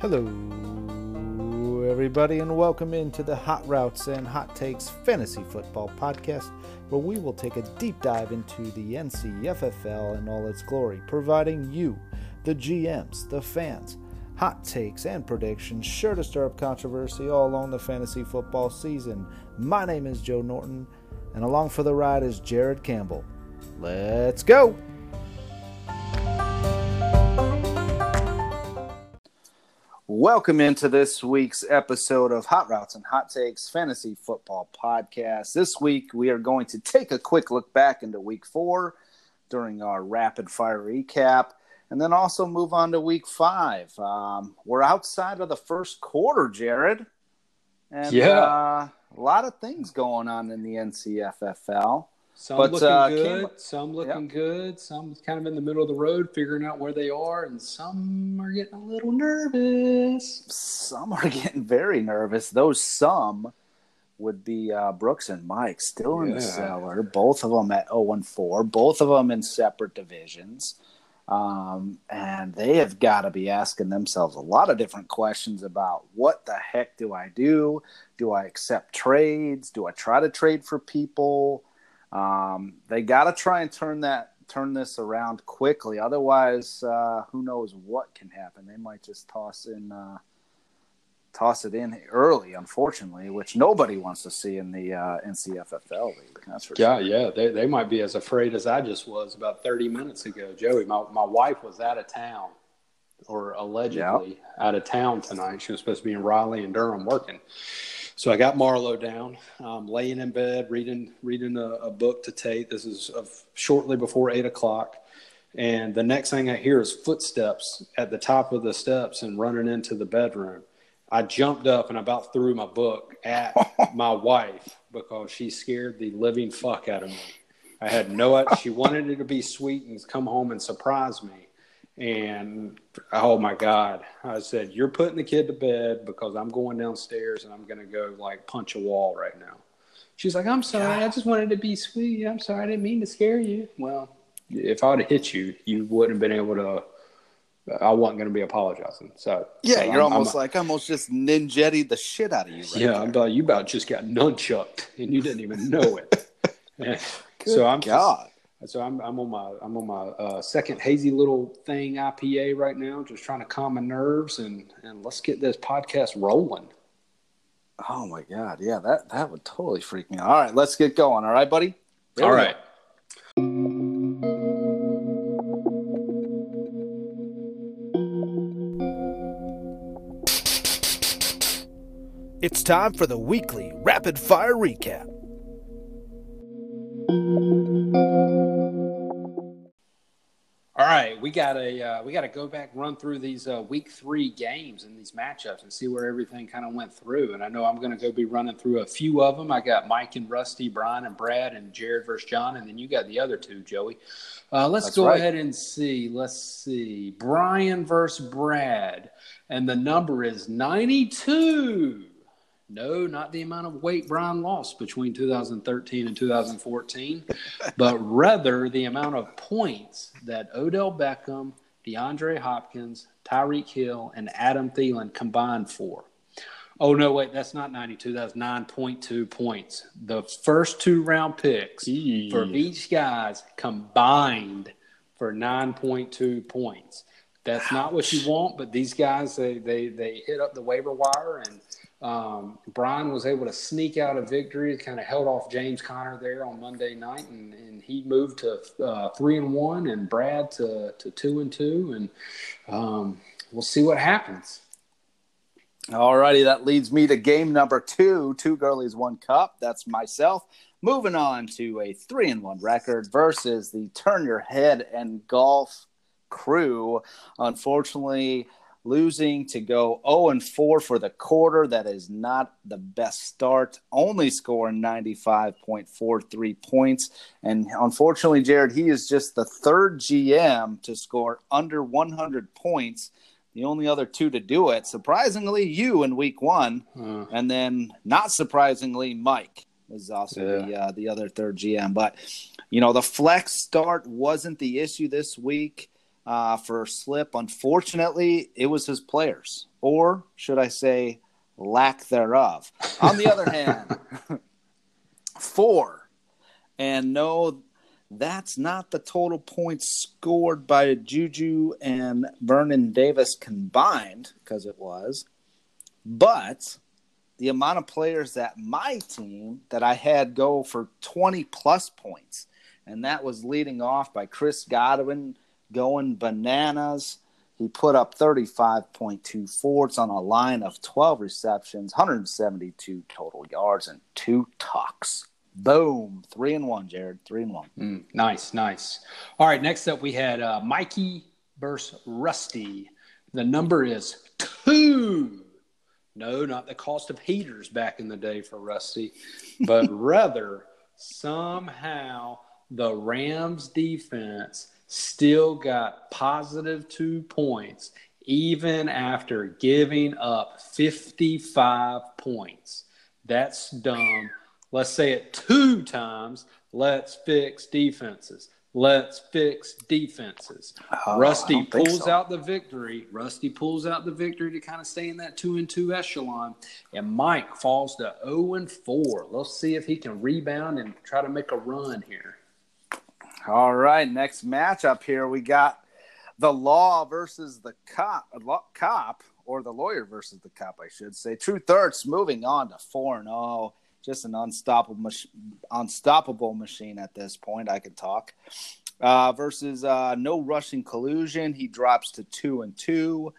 Hello, everybody, and welcome into the Hot Routes and Hot Takes Fantasy Football Podcast, where we will take a deep dive into the NCFFL in all its glory, providing you, the GMs, the fans, hot takes and predictions sure to stir up controversy all along the fantasy football season. My name is Joe Norton, and along for the ride is Jared Campbell. Let's go! Welcome into this week's episode of Hot Routes and Hot Takes Fantasy Football Podcast. This week, we are going to take a quick look back into week four during our rapid fire recap, and then also move on to week five. Um, we're outside of the first quarter, Jared. And Yeah. uh, a lot of things going on in the NCFFL. Some But, looking uh, good, some looking good, some kind of in the middle of the road, figuring out where they are, and some are getting a little nervous. Some are getting very nervous. Those some would be uh, Brooks and Mike still in the cellar. Both of them at 0-4, Both of them in separate divisions. Um, and they have got to be asking themselves a lot of different questions about what the heck do I do? Do I accept trades? Do I try to trade for people? Um, they got to try and turn that turn this around quickly. Otherwise, uh, who knows what can happen? They might just toss in uh, toss it in early, unfortunately, which nobody wants to see in the uh, NCFFL league. That's for Yeah, sure. yeah, they, they might be as afraid as I just was about 30 minutes ago. Joey, my, my wife was out of town, or allegedly out of town tonight. She was supposed to be in Raleigh and Durham working. So I got Marlo down, um, laying in bed, reading reading a, a book to Tate. This is of shortly before eight o'clock, and the next thing I hear is footsteps at the top of the steps and running into the bedroom. I jumped up and about threw my book at my wife because she scared the living fuck out of me. I had no. Idea she wanted it to be sweet and come home and surprise me. And oh my God, I said, You're putting the kid to bed because I'm going downstairs and I'm going to go like punch a wall right now. She's like, I'm sorry. I just wanted to be sweet. I'm sorry. I didn't mean to scare you. Well, if I would have hit you, you wouldn't have been able to. I wasn't going to be apologizing. So, Yeah, so you're I'm- almost I'm- like almost just ninjettied the shit out of you. Right yeah, there. I'm about you about just got nunchucked and you didn't even know it. So I'm just- God. So I'm, I'm on my I'm on my uh, second hazy little thing IPA right now, just trying to calm my nerves and and let's get this podcast rolling. Oh my God. Yeah, that that would totally freak me out. All right, let's get going. All right, buddy. There All we right. It's time for the weekly rapid fire recap. We got to uh, we got to go back run through these uh, week three games and these matchups and see where everything kind of went through. And I know I'm going to go be running through a few of them. I got Mike and Rusty, Brian and Brad, and Jared versus John, and then you got the other two, Joey. Uh, let's That's go right. ahead and see. Let's see, Brian versus Brad, and the number is 92. No, not the amount of weight Brian lost between 2013 and 2014, but rather the amount of points that Odell Beckham, DeAndre Hopkins, Tyreek Hill, and Adam Thielen combined for. Oh, no, wait, that's not 92. That's 9.2 points. The first two round picks for each guys combined for 9.2 points. That's not what you want, but these guys, they, they, they hit up the waiver wire and um, Brian was able to sneak out a victory, kind of held off James Conner there on Monday night, and, and he moved to uh, three and one, and Brad to, to two and two, and um, we'll see what happens. All righty, that leads me to game number two, two girlies, one cup. That's myself. Moving on to a three and one record versus the Turn Your Head and Golf crew. Unfortunately, losing to go 0 and 4 for the quarter. That is not the best start. Only scoring 95.43 points. And unfortunately, Jared, he is just the third GM to score under 100 points. The only other two to do it, surprisingly, you in week one, and then not surprisingly, Mike is also the uh, the other third GM. But you know, the flex start wasn't the issue this week uh, for Slip. Unfortunately, it was his players. or should I say, lack thereof. On the other hand, four. And no, that's not the total points scored by Juju and Vernon Davis combined, because it was, but the amount of players that my team that I had go for 20 plus points. And that was leading off by Chris Godwin going bananas. He put up 35.24. It's on a line of 12 receptions, 172 total yards, and two tucks. Boom. Three and one, Jared. Three and one. Mm, nice, nice. All right, next up we had uh, Mikey versus Rusty. The number is two. No, not the cost of heaters back in the day for Rusty, but rather somehow the Rams defense still got positive two points even after giving up 55 points. That's dumb. Let's say it two times. Let's fix defenses. Let's fix defenses. Oh, Rusty pulls so. out the victory. Rusty pulls out the victory to kind of stay in that two and two echelon. And Mike falls to 0 and 4. Let's see if he can rebound and try to make a run here. All right. Next matchup here, we got the law versus the cop, cop or the lawyer versus the cop, I should say. True Thirds moving on to 4 and 0 just an unstoppable, unstoppable machine at this point. I can talk. Uh, versus uh, no rushing collusion, he drops to two and two.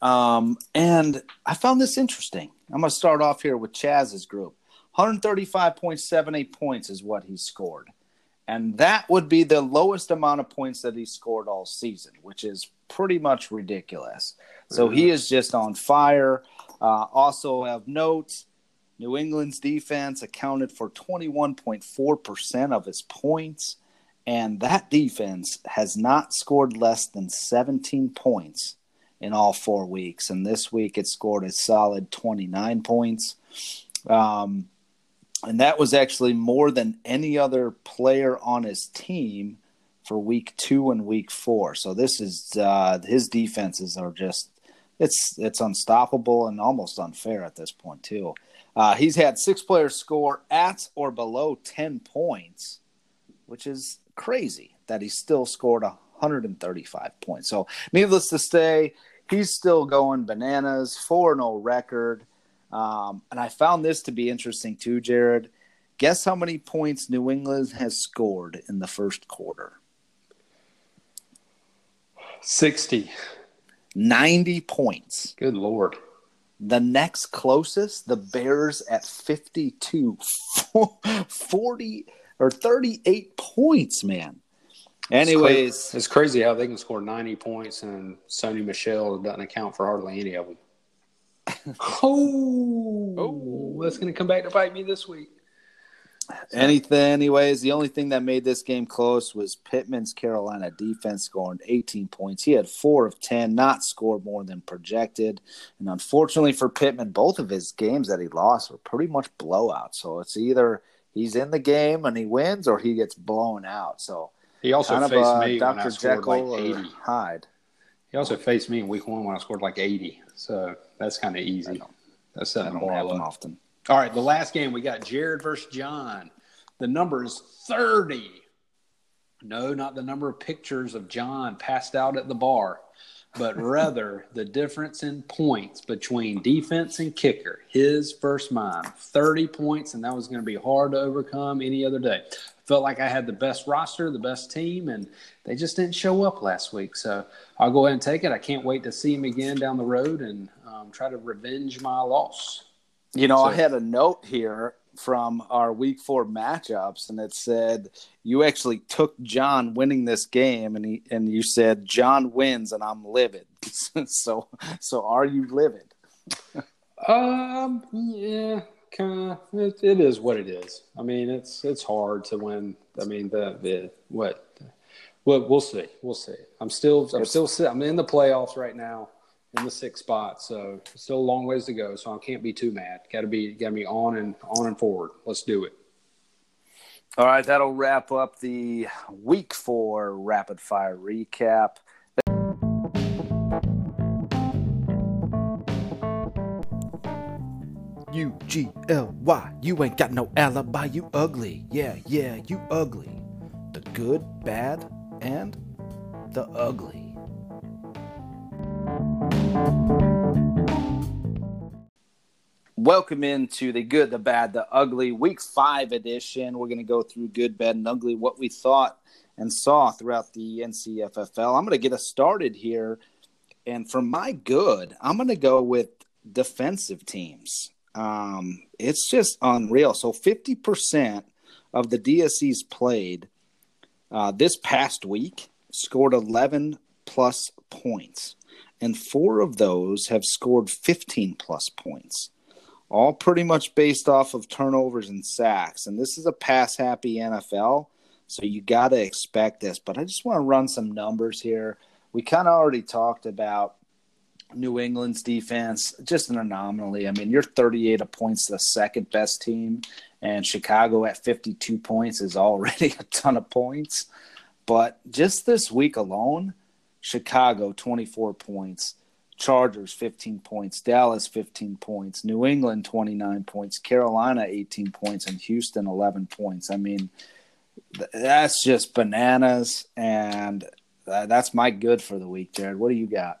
Um, and I found this interesting. I'm going to start off here with Chaz's group. 135.78 points is what he scored. And that would be the lowest amount of points that he scored all season, which is pretty much ridiculous. So he is just on fire. Uh, also, have notes New England's defense accounted for 21.4% of his points, and that defense has not scored less than 17 points in all four weeks. And this week it scored a solid 29 points. Um, and that was actually more than any other player on his team for week two and week four. So this is uh, his defenses are just it's it's unstoppable and almost unfair at this point too. Uh, he's had six players score at or below 10 points, which is crazy that he still scored 135 points. So, needless to say, he's still going bananas, 4 0 record. Um, and I found this to be interesting too, Jared. Guess how many points New England has scored in the first quarter? 60. 90 points. Good Lord. The next closest, the Bears at 52, 40 or 38 points, man. Anyways, it's crazy, it's crazy how they can score 90 points and Sony Michel doesn't account for hardly any of them. Oh, oh, that's going to come back to bite me this week. Anything, anyways, the only thing that made this game close was Pittman's Carolina defense scoring 18 points. He had four of 10, not scored more than projected. And unfortunately for Pittman, both of his games that he lost were pretty much blowouts. So it's either he's in the game and he wins or he gets blown out. So he also kind faced of, uh, me Dr. when I scored Jekyll like 80. Hyde. He also faced me in week one when I scored like 80. So that's kind of easy. That's that don't happen often. All right, the last game we got Jared versus John. The number is 30. No, not the number of pictures of John passed out at the bar, but rather the difference in points between defense and kicker. His versus mine. 30 points, and that was going to be hard to overcome any other day. Felt like I had the best roster, the best team, and they just didn't show up last week. So I'll go ahead and take it. I can't wait to see him again down the road and um, try to revenge my loss. You know, so, I had a note here from our week four matchups, and it said you actually took John winning this game, and he and you said John wins, and I'm livid. so, so are you livid? um, yeah, kind of. It, it is what it is. I mean, it's it's hard to win. I mean, the the what. Well, we'll see. We'll see. I'm still, I'm still, I'm in the playoffs right now in the sixth spot. So still a long ways to go. So I can't be too mad. Got to be got to be on and on and forward. Let's do it. All right, that'll wrap up the week four rapid fire recap. U G L Y. You ain't got no alibi. You ugly. Yeah, yeah, you ugly. The good, bad, and the ugly. Welcome into the good, the bad, the ugly week five edition. We're going to go through good, bad, and ugly, what we thought and saw throughout the NCFFL. I'm going to get us started here. And for my good, I'm going to go with defensive teams. Um, it's just unreal. So 50% of the DSCs played uh, this past week scored 11 plus points, and four of those have scored 15 plus points. All pretty much based off of turnovers and sacks. And this is a pass happy NFL, so you got to expect this. But I just want to run some numbers here. We kind of already talked about New England's defense, just an anomaly. I mean, you're 38 points, the second best team, and Chicago at 52 points is already a ton of points. But just this week alone, Chicago 24 points, Chargers 15 points, Dallas 15 points, New England 29 points, Carolina 18 points, and Houston 11 points. I mean, that's just bananas, and that's my good for the week, Jared. What do you got?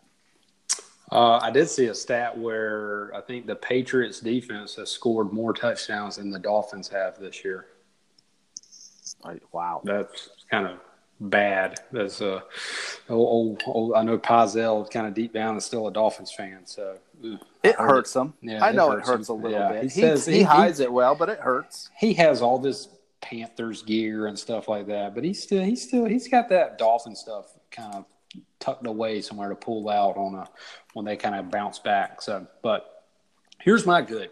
Uh, I did see a stat where I think the Patriots defense has scored more touchdowns than the Dolphins have this year. Wow, that's kind of bad. That's a old, old, old, I know Pazel kind of deep down is still a Dolphins fan, so it hurts him. Yeah, I know it hurts, it hurts a little yeah. bit. He, he says he, he hides he, it well, but it hurts. He has all this Panthers gear and stuff like that, but he's still he's still he's got that Dolphin stuff kind of tucked away somewhere to pull out on a when they kind of bounce back. So, but here's my good,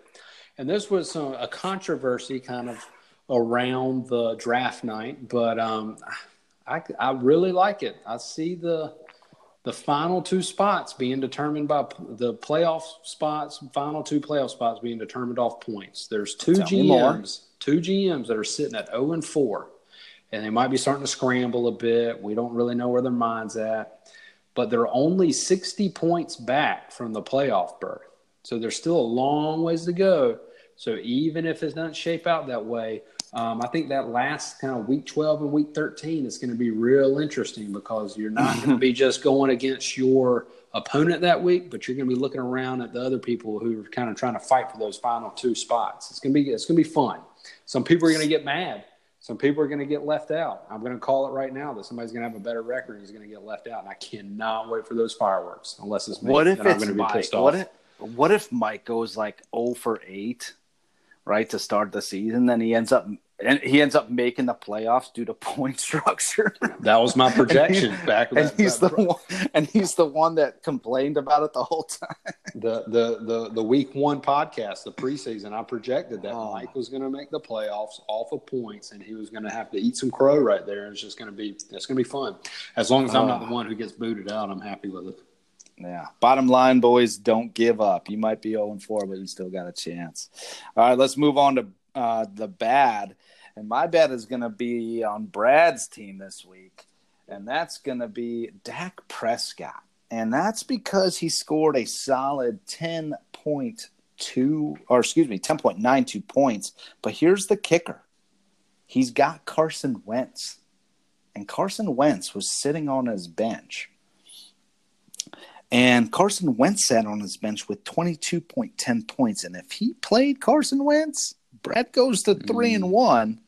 and this was a, a controversy kind of around the draft night, but um, I I really like it. I see the the final two spots being determined by the playoff spots, final two playoff spots being determined off points. There's two Tell GMs, two GMs that are sitting at 0 and 4 and they might be starting to scramble a bit. We don't really know where their mind's at, but they're only 60 points back from the playoff berth. So there's still a long ways to go. So even if it doesn't shape out that way, um, I think that last kind of week 12 and week 13 is going to be real interesting because you're not going to be just going against your opponent that week, but you're going to be looking around at the other people who are kind of trying to fight for those final two spots. It's going to be it's going to be fun. Some people are going to get mad some people are going to get left out. I'm going to call it right now that somebody's going to have a better record and he's going to get left out. And I cannot wait for those fireworks unless it's me. What if it's Mike? What if, what if Mike goes like 0 for 8, right, to start the season? Then he ends up and he ends up making the playoffs due to point structure. That was my projection and back. And that, he's that the one, and he's the one that complained about it the whole time. The the the the week one podcast, the preseason, I projected that oh. Mike was going to make the playoffs off of points, and he was going to have to eat some crow right there. It's just going to be it's going to be fun. As long as I'm not the one who gets booted out, I'm happy with it. Yeah. Bottom line, boys, don't give up. You might be 0 4, but you still got a chance. All right, let's move on to uh, the bad. And my bet is going to be on Brad's team this week, and that's going to be Dak Prescott. And that's because he scored a solid 10.2, or excuse me, 10.92 points. But here's the kicker he's got Carson Wentz. And Carson Wentz was sitting on his bench. And Carson Wentz sat on his bench with 22.10 points. And if he played Carson Wentz, Brett goes to three mm. and one,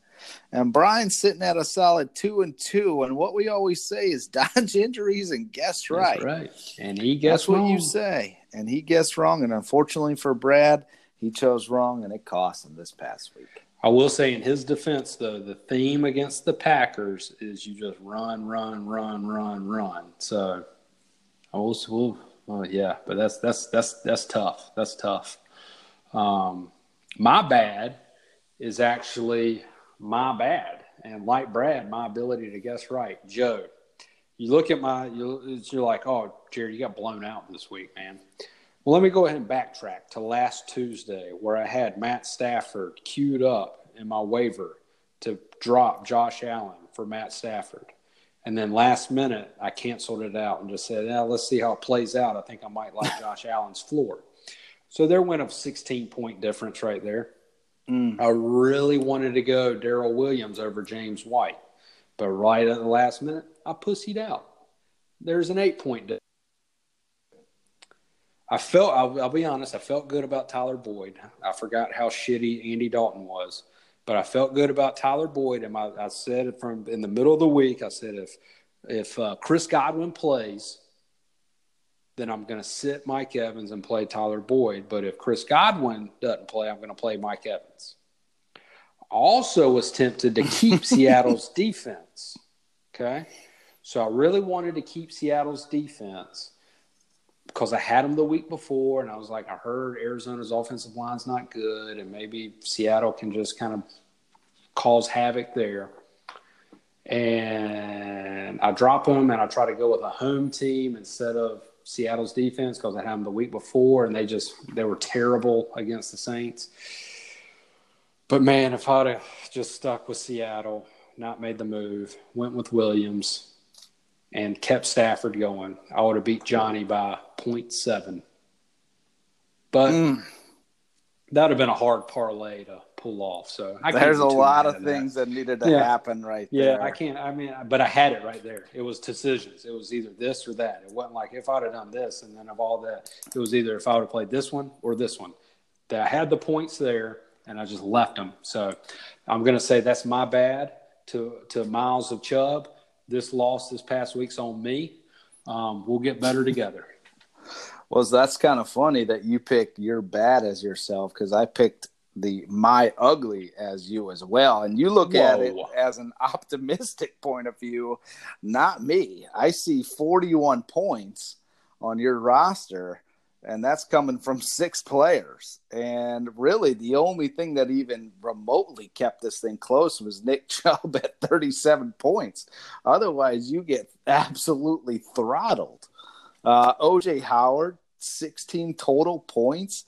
and Brian's sitting at a solid two and two. And what we always say is dodge injuries and guess right. That's right. And he guessed That's what you say. And he guessed wrong. And unfortunately for Brad, he chose wrong, and it cost him this past week. I will say, in his defense, though, the theme against the Packers is you just run, run, run, run, run. So, I will, will well, yeah, but that's that's that's that's tough. That's tough. Um, my bad is actually my bad. And like Brad, my ability to guess right. Joe, you look at my, you're like, oh, Jerry, you got blown out this week, man. Well, let me go ahead and backtrack to last Tuesday where I had Matt Stafford queued up in my waiver to drop Josh Allen for Matt Stafford. And then last minute, I canceled it out and just said, "Now let's see how it plays out. I think I might like Josh Allen's floor." So they're win of 16 point difference right there. Mm. I really wanted to go Darrel Williams over James White, but right at the last minute, I pussied out. There's an eight point difference. I felt, I'll, I'll, be honest, I felt good about Tyler Boyd. I forgot how shitty Andy Dalton was, but I felt good about Tyler Boyd. And I, I said from in the middle of the week, I said, if, if uh, Chris Godwin plays, then I'm going to sit Mike Evans and play Tyler Boyd. But if Chris Godwin doesn't play, I'm going to play Mike Evans. Also, was tempted to keep Seattle's defense. Okay. So I really wanted to keep Seattle's defense because I had them the week before, and I was like, I heard Arizona's offensive line's not good, and maybe Seattle can just kind of cause havoc there. And I drop them, and I try to go with a home team instead of Seattle's defense because I had them the week before, and they just they were terrible against the Saints. But man, if I'd have just stuck with Seattle, not made the move, went with Williams, and kept Stafford going, I would have beat Johnny by 0.7. But mm. that would have been a hard parlay to pull off. So I there's a lot of things that. that. needed to yeah. happen right yeah, there. I can't. I mean, but I had it right there. It was decisions. It was either this or that. It wasn't like if I'd have done this and then of all that, it was either if I would have played this one or this one. That I had the points there and I just left them. So I'm going to say that's my bad to to Miles of Chubb. This loss this past week's on me. Um, we'll get better together. Well, that's kind of funny that you picked your bad as yourself because I picked the my ugly as you as well. And you look Whoa. at it as an optimistic point of view not me. I see 41 points on your roster and that's coming from six players. And really the only thing that even remotely kept this thing close was nick chubb at 37 points. Otherwise you get absolutely throttled. Uh, oj howard 16 total points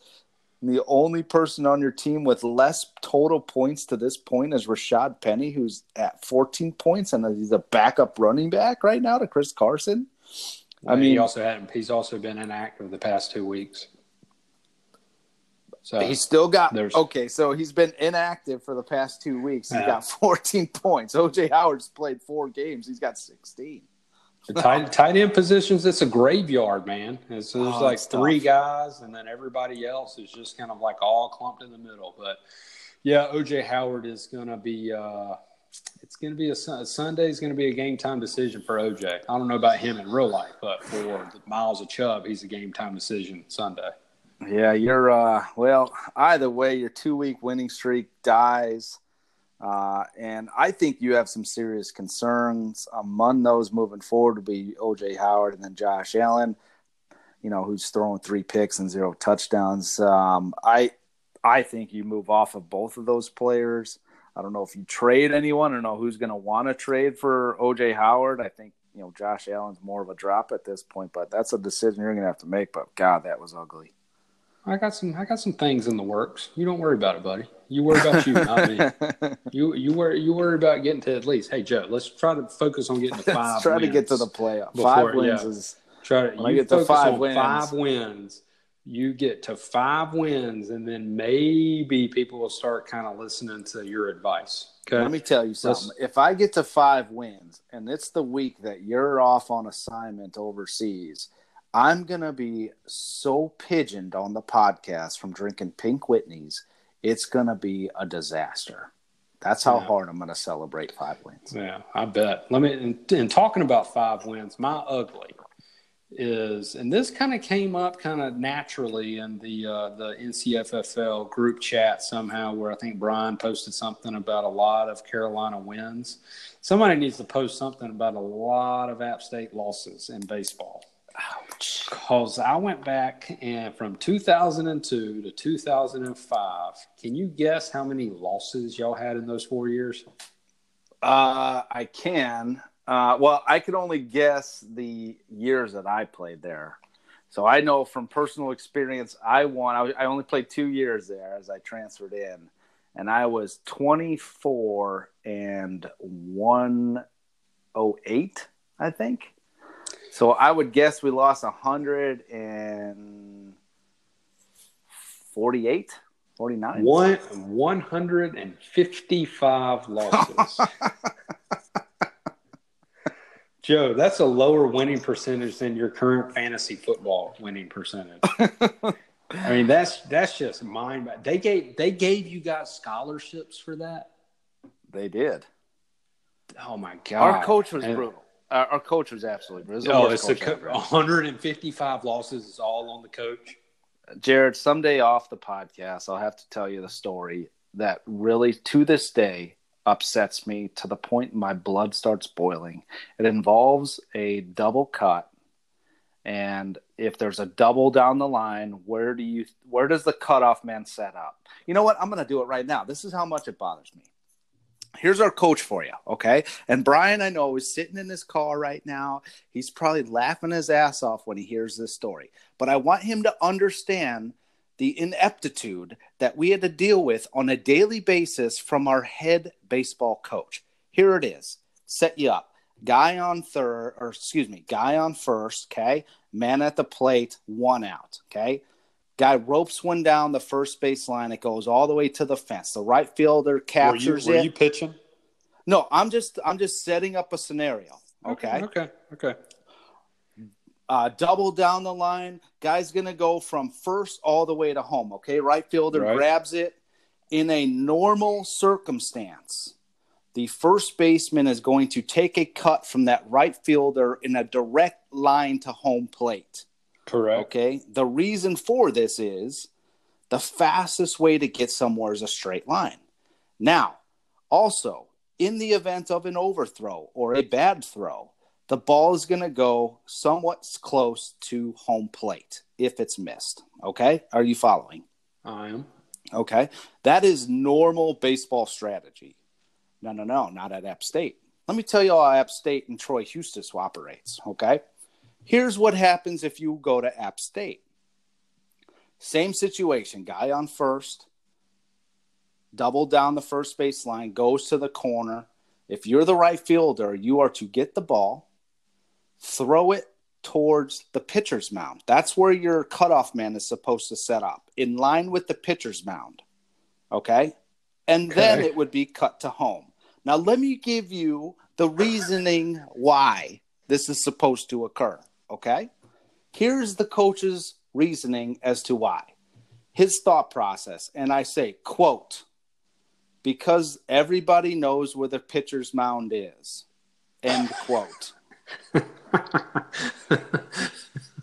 the only person on your team with less total points to this point is Rashaad Penny, who's at 14 points, and he's a backup running back right now to Chris Carson. I mean, he also had he's also been inactive the past two weeks. So he's still got there's, okay. So he's been inactive for the past two weeks. He's yeah. got 14 points. OJ Howard's played four games. He's got 16. The tight, tight end positions, it's a graveyard, man. It's, there's oh, like three tough. guys, and then everybody else is just kind of like all clumped in the middle. But yeah, OJ Howard is going to be. Uh, it's going to be a Sunday is going to be a game time decision for OJ. I don't know about him in real life, but for Miles of Chubb, he's a game time decision Sunday. Yeah, you're uh, well. Either way, your two week winning streak dies. Uh, and I think you have some serious concerns. Among those moving forward to be OJ Howard and then Josh Allen, you know, who's throwing three picks and zero touchdowns. Um, I I think you move off of both of those players. I don't know if you trade anyone. Don't know who's going to want to trade for OJ Howard. I think you know Josh Allen's more of a drop at this point, but that's a decision you're going to have to make. But God, that was ugly. I got some I got some things in the works. You don't worry about it, buddy. You worry about you, not me. You you worry you worry about getting to at least. Hey Joe, let's try to focus on getting to 5 let's try to get to the playoff. Before, five wins yeah. is try to you get to five wins. Five wins. You get to five wins, and then maybe people will start kind of listening to your advice. Okay. Let me tell you something. Let's, if I get to five wins, and it's the week that you're off on assignment overseas, I'm going to be so pigeoned on the podcast from drinking Pink Whitneys. It's going to be a disaster. That's how yeah. hard I'm going to celebrate five wins. Yeah, I bet. Let me, in, in talking about five wins, my ugly is, and this kind of came up kind of naturally in the uh, the NCFFL group chat somehow, where I think Brian posted something about a lot of Carolina wins. Somebody needs to post something about a lot of App State losses in baseball. Because I went back and from 2002 to 2005. Can you guess how many losses y'all had in those four years? Uh, I can. Uh, well, I could only guess the years that I played there. So I know from personal experience, I won. I, I only played two years there as I transferred in, and I was 24 and 108, I think. So I would guess we lost 140 48, 49. One, 155 losses. Joe, that's a lower winning percentage than your current fantasy football winning percentage. I mean, that's that's just mind. They gave they gave you guys scholarships for that. They did. Oh my god! Our coach was And- brutal. Our, our coach was absolutely brutal. It Oh, it's a co- 155 losses is all on the coach. Jared, someday off the podcast, I'll have to tell you the story that really, to this day, upsets me to the point my blood starts boiling. It involves a double cut, and if there's a double down the line, where do you where does the cutoff man set up? You know what? I'm going to do it right now. This is how much it bothers me. Here's our coach for you, okay? And Brian, I know, is sitting in his car right now. He's probably laughing his ass off when he hears this story. But I want him to understand the ineptitude that we had to deal with on a daily basis from our head baseball coach. Here it is. Set you up. Guy on third, or excuse me, guy on first, okay? Man at the plate, one out, okay? Guy ropes one down the first base line. It goes all the way to the fence. The right fielder Were you, captures were it. you pitching? No, I'm just I'm just setting up a scenario. Okay. Okay. Okay. Uh, double down the line. Guy's gonna go from first all the way to home. Okay. Right fielder Right. grabs it. In a normal circumstance, the first baseman is going to take a cut from that right fielder in a direct line to home plate. Correct. Okay. The reason for this is the fastest way to get somewhere is a straight line. Now, also, in the event of an overthrow or a bad throw, the ball is going to go somewhat close to home plate if it's missed. Okay. Are you following? I am. Okay. That is normal baseball strategy. No, no, no, not at App State. Let me tell you how App State and Troy Houston operates. Okay. Here's what happens if you go to App State. Same situation. Guy on first, double down the first base line, goes to the corner. If you're the right fielder, you are to get the ball, throw it towards the pitcher's mound. That's where your cutoff man is supposed to set up, in line with the pitcher's mound. Okay? And then it would be cut to home. Now, let me give you the reasoning why this is supposed to occur. Okay? Here's the coach's reasoning as to why. His thought process, and I say, quote, because everybody knows where the pitcher's mound is. End quote.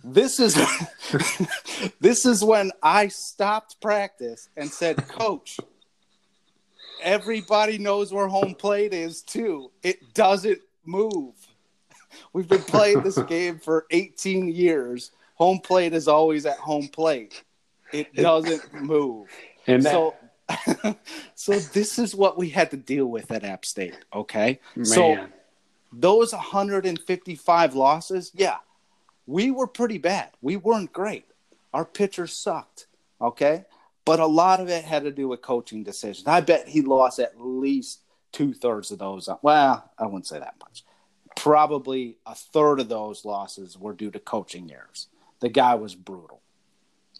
this is this is when I stopped practice and said, Coach, everybody knows where home plate is too. It doesn't move. We've been playing this game for 18 years. Home plate is always at home plate. It doesn't move. And that, So so this is what we had to deal with at App State, okay? man, So those 155 losses, yeah, we were pretty bad. We weren't great. Our pitchers sucked, okay? But a lot of it had to do with coaching decisions. I bet he lost at least two thirds of those. Well, I wouldn't say that much. Probably a third of those losses were due to coaching errors. The guy was brutal.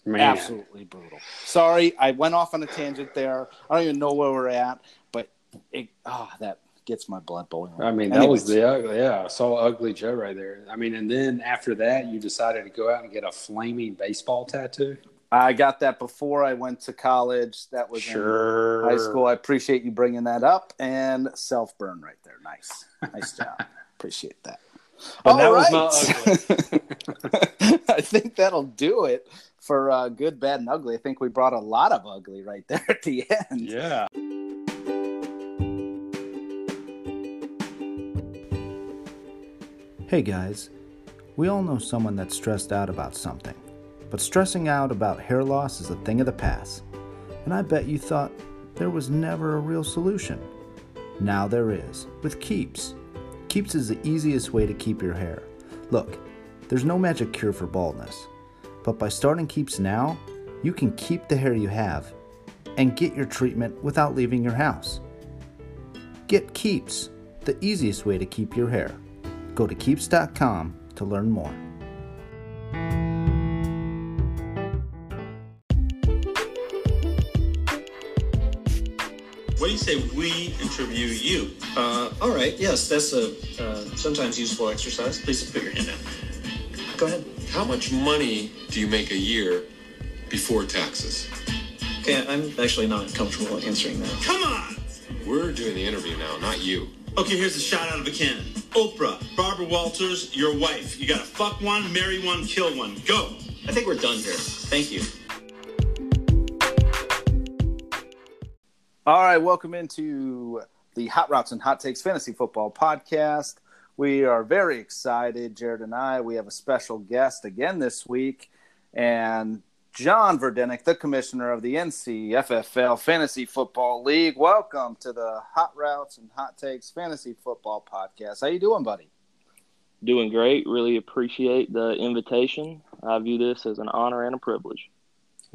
man, Absolutely brutal. Sorry, I went off on a tangent there. I don't even know where we're at, but it ah that gets my blood boiling. I mean, that was the ugly. Yeah, I saw ugly Joe right there. I mean, and then after that, you decided to go out and get a flaming baseball tattoo. I got that before I went to college. That was Sure. in high school. I appreciate you bringing that up. And self burn right there. Nice, nice job. appreciate that. But that All was not ugly. I think that'll do it for uh, good, bad, and ugly. I think we brought a lot of ugly right there at the end. Yeah. Hey guys, we all know someone that's stressed out about something, but stressing out about hair loss is a thing of the past. And I bet you thought there was never a real solution. Now there is, with Keeps. Keeps is the easiest way to keep your hair. Look, there's no magic cure for baldness, but by starting Keeps now, you can keep the hair you have and get your treatment without leaving your house. Get Keeps, the easiest way to keep your hair. Go to keeps.com to learn more. What do you say we interview you? Uh, all right. Yes, that's a uh, sometimes useful exercise. Please put your hand down. Go ahead. How much money do you make a year before taxes? Okay, I'm actually not comfortable answering that. Come on! We're doing the interview now, not you. Okay, here's a shot out of a cannon. Oprah, Barbara Walters, your wife. You gotta fuck one, marry one, kill one. Go! I think we're done here. Thank you. All right, welcome into the Hot Routes and Hot Takes Fantasy Football Podcast. We are very excited, Jared and I. We have a special guest again this week, and John Verdenick, the commissioner of the NCFFL Fantasy Football League. Welcome to the Hot Routes and Hot Takes Fantasy Football Podcast. How you doing, buddy? Doing great. Really appreciate the invitation. I view this as an honor and a privilege.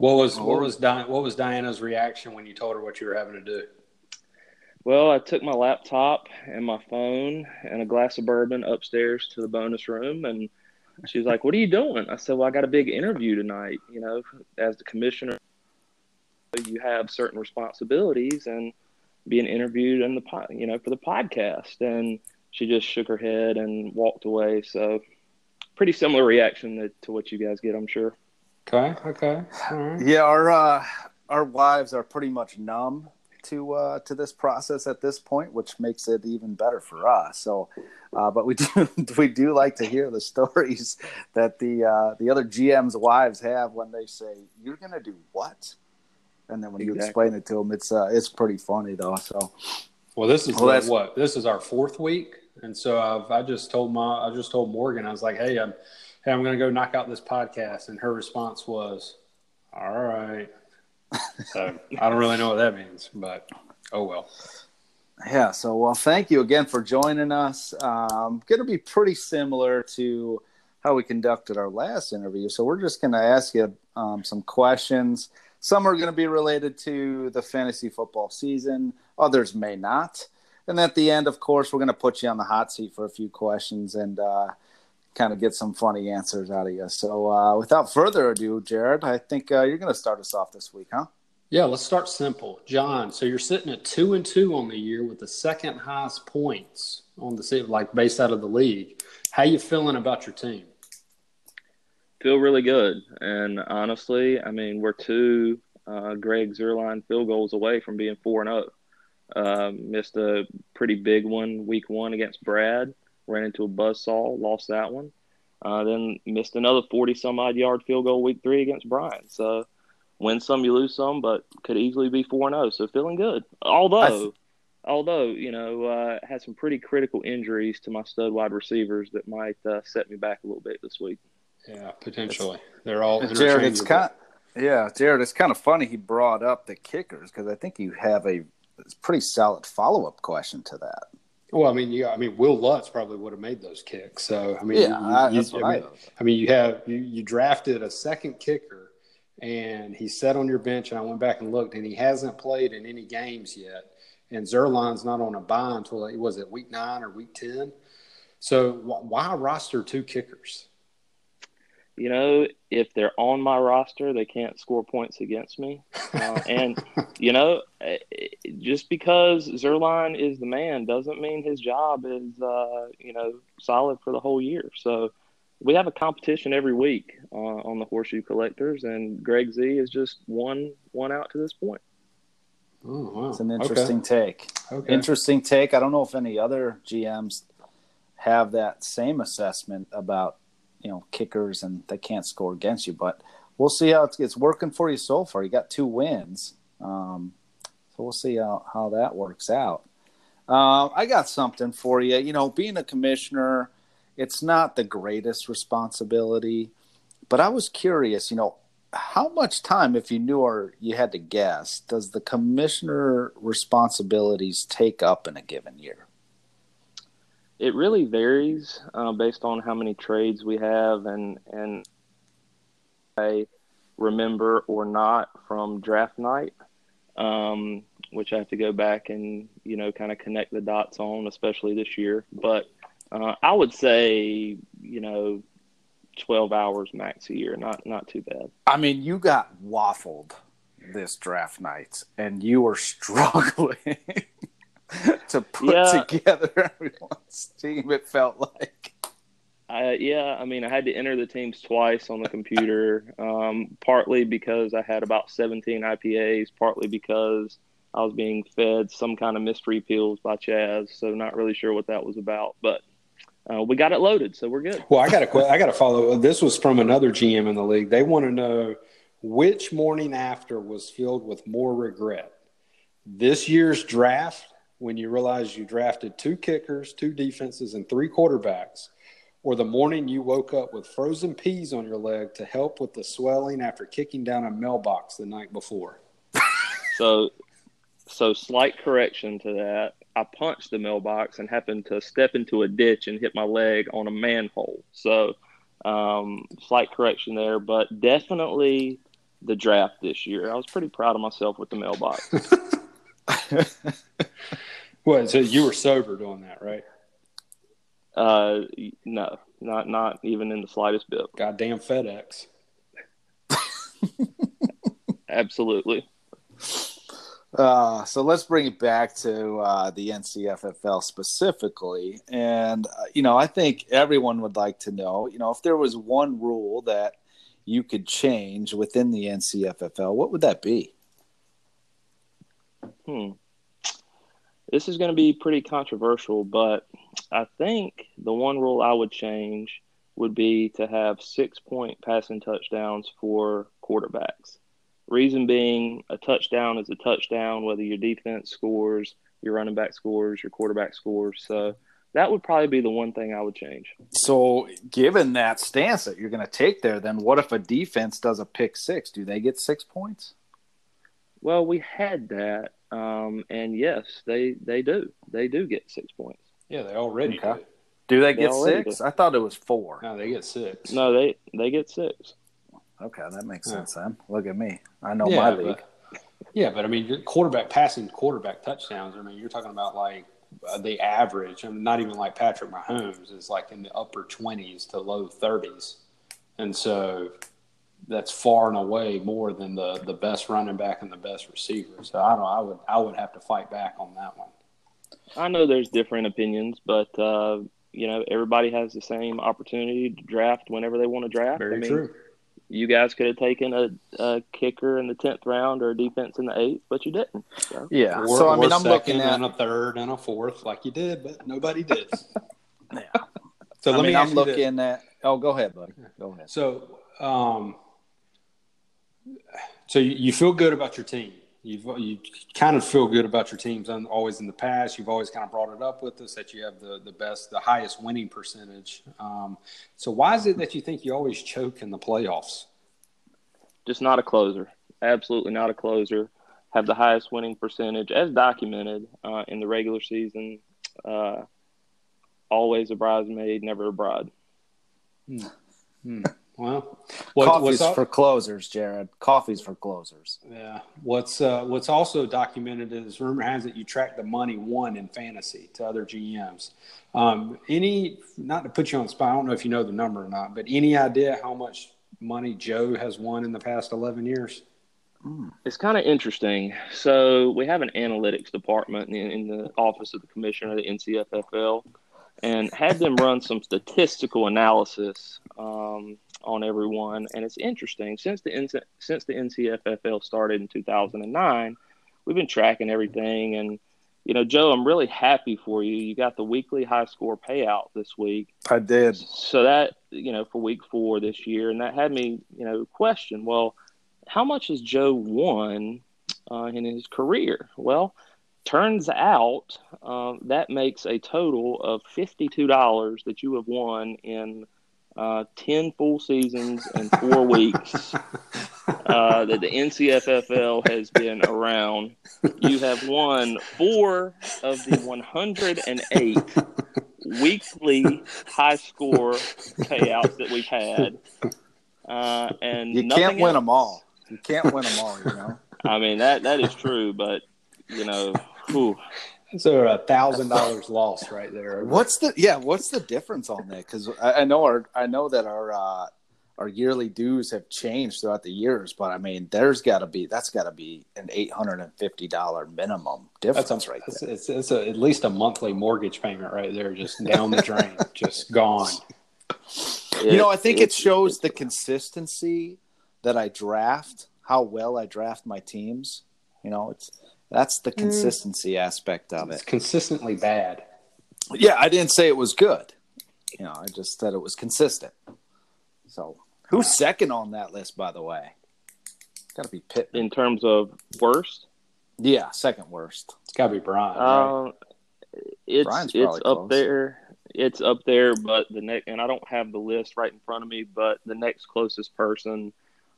What was what oh. was Di- what was Diana's reaction when you told her what you were having to do? Well, I took my laptop and my phone and a glass of bourbon upstairs to the bonus room, and she was like, "What are you doing?" I said, "Well, I got a big interview tonight. You know, as the commissioner, you have certain responsibilities, and being interviewed in the pod, you know, for the podcast." And she just shook her head and walked away. So, pretty similar reaction to, to what you guys get, I'm sure. Okay, okay, right. Yeah, our uh, our wives are pretty much numb to uh, to this process at this point, which makes it even better for us. So, uh, but we do we do like to hear the stories that the uh, the other GM's wives have when they say, "You're going to do what?" And then when you explain it to them, it's uh, it's pretty funny though. So, Well, this is Well, what this is our fourth week, and so I've I just told my I just told Morgan I was like, hey, I'm hey, I'm going to go knock out this podcast, and her response was, all right. So I don't really know what that means, but oh well. Yeah, so well, thank you again for joining us. Um, going to be pretty similar to how we conducted our last interview. So we're just going to ask you um, some questions. Some are going to be related to the fantasy football season. Others may not. And at the end, of course, we're going to put you on the hot seat for a few questions and uh, kind of get some funny answers out of you. So uh, without further ado, Jared, I think uh, you're going to start us off this week, huh? Yeah, let's start simple. John, so you're sitting at two and two on the year with the second highest points on the se- like based out of the league. How you feeling about your team? Feel really good, and honestly, I mean, we're two uh, Greg Zuerlein field goals away from being four and up. Um, missed a pretty big one week one against Brad. Ran into a buzzsaw, lost that one. Uh, then missed another forty some odd yard field goal week three against Brian. So win some, you lose some, but could easily be four and zero. So feeling good. Although, although you know, uh, had some pretty critical injuries to my stud wide receivers that might uh, set me back a little bit this week. Yeah, potentially. They're all Jared, it's interchangeable. kind. Yeah, Jared, it's kind of funny he brought up the kickers because I think you have a pretty solid follow up question to that. Well, I mean, yeah, I mean, Will Lutz probably would have made those kicks. So, I mean, Yeah, you- I- you- what I mean. I mean, you have you, you drafted a second kicker, and he sat on your bench, and I went back and looked, and he hasn't played in any games yet. And Zuerlein's not on a bye until like was it week nine or week ten. So, wh- why roster two kickers? You know, if they're on my roster, they can't score points against me. Uh, and, you know, eh, eh, just because Zuerlein is the man doesn't mean his job is, uh, you know, solid for the whole year. So we have a competition every week uh, on the Horseshoe Collectors, and Greg Z is just one one out to this point. Oh, wow. It's an interesting take. Okay. okay. Interesting take. I don't know if any other GMs have that same assessment about you know kickers and they can't score against you, but we'll see how it's, it's working for you so far. You got two wins, um, so we'll see how, how that works out. Uh, I got something for you. You know, being a commissioner, it's not the greatest responsibility, but I was curious. You know, how much time, if you knew or you had to guess, does the commissioner responsibilities take up in a given year? It really varies uh, based on how many trades we have and and I remember or not from draft night, um, which I have to go back and you know kind of connect the dots on, especially this year. But uh, I would say you know twelve hours max a year, not not too bad. I mean, you got waffled this draft night, and you were struggling to put Yeah. together everyone's team. It felt like. I, yeah, I mean, I had to enter the teams twice on the computer, um, partly because I had about 17 IPAs, partly because I was being fed some kind of mystery pills by Chaz. So, not really sure what that was about, but uh, we got it loaded, so we're good. Well, I got to I got to follow. This was from another GM in the league. They want to know which morning after was filled with more regret. This year's draft, when you realize you drafted two kickers, two defenses, and three quarterbacks, or the morning you woke up with frozen peas on your leg to help with the swelling after kicking down a mailbox the night before. So, so slight correction to that. I punched the mailbox and happened to step into a ditch and hit my leg on a manhole. So, um, slight correction there, but definitely the draft this year. I was pretty proud of myself with the mailbox. What? So you were sober doing that, right? Uh, no, not not even in the slightest bit. Goddamn FedEx. Absolutely. Uh, so let's bring it back to uh, the NCFFL specifically. And, uh, you know, I think everyone would like to know, you know, if there was one rule that you could change within the NCFFL, what would that be? Hmm. This is going to be pretty controversial, but I think the one rule I would change would be to have six point passing touchdowns for quarterbacks. Reason being, a touchdown is a touchdown, whether your defense scores, your running back scores, your quarterback scores. So that would probably be the one thing I would change. So, given that stance that you're going to take there, then what if a defense does a pick six? Do they get six points? Well, we had that, um, and yes, they they do. They do get six points. Yeah, they already Okay. do. Do they They get six? do. I thought it was four. No, they get six. No, they they get six. Okay, that makes Yeah. sense then. Look at me. I know yeah, my but- league. yeah, but I mean, your quarterback passing quarterback touchdowns. I mean, you're talking about like uh, the average. I mean, not even like Patrick Mahomes is like in the upper twenties to low thirties, and so that's far and away more than the the best running back and the best receiver. So I don't. I would I would have to fight back on that one. I know there's different opinions, but uh, you know everybody has the same opportunity to draft whenever they want to draft. Very I mean, true. You guys could have taken a, a kicker in the tenth round or a defense in the eighth, but you didn't. So. Yeah. Or, so I mean, I'm looking at. and a third and a fourth, like you did, but nobody did. Yeah. So I let mean, me I'm ask this. looking at. Oh, go ahead, buddy. Go ahead. So, um, so you, you feel good about your team. You've you kind of feel good about your teams. And always in the past, you've always kind of brought it up with us that you have the the best, the highest winning percentage. Um, so why is it that you think you always choke in the playoffs? Just not a closer. Absolutely not a closer. Have the highest winning percentage as documented uh, in the regular season. Uh, always a bridesmaid, never a bride. Well, what, Coffee's what's al- for closers, Jared. Coffee's for closers. Yeah. What's uh, what's also documented is rumor has it you track the money won in fantasy to other GMs. Um, any not to put you on the spot, I don't know if you know the number or not, but any idea how much money Joe has won in the past eleven years? It's kind of interesting. So we have an analytics department in, in the office of the commissioner of the NCFFL, and had them run some statistical analysis um, on everyone. And it's interesting since the NC, since the NCFFL started in 2009, we've been tracking everything. And you know, Joe, I'm really happy for you. You got the weekly high score payout this week. I did. So that you know for week four this year, and that had me you know question. Well, how much has Joe won uh, in his career? Well, turns out um, that makes a total of fifty-two dollars that you have won in uh, ten full seasons and four weeks uh, that the NCFFL has been around. You have won four of the one hundred and eight weekly high score payouts that we've had. Uh, and You can't win else. them all. You can't win them all. You know. I mean that that is true, but you know, whew, So a thousand dollars lost right there. What's the yeah? What's the difference on that? Because I, I know our I know that our uh, our yearly dues have changed throughout the years, but I mean, there's got to be that's got to be an eight hundred and fifty dollar minimum difference That's a, right it's, there. it's, it's a, at least a monthly mortgage payment right there, just down the drain, just gone. you know, I think it it's- shows the consistency that I draft, how well I draft my teams. You know, it's that's the consistency aspect of it. It's it. consistently bad. Yeah, I didn't say it was good. You know, I just said it was consistent. So, who's second on that list, by the way? Got to be Pittman. in terms of worst. Yeah, second worst. It's got to be Brian. right? Um, it's it's up close. there. It's up there, but the next and I don't have the list right in front of me, but the next closest person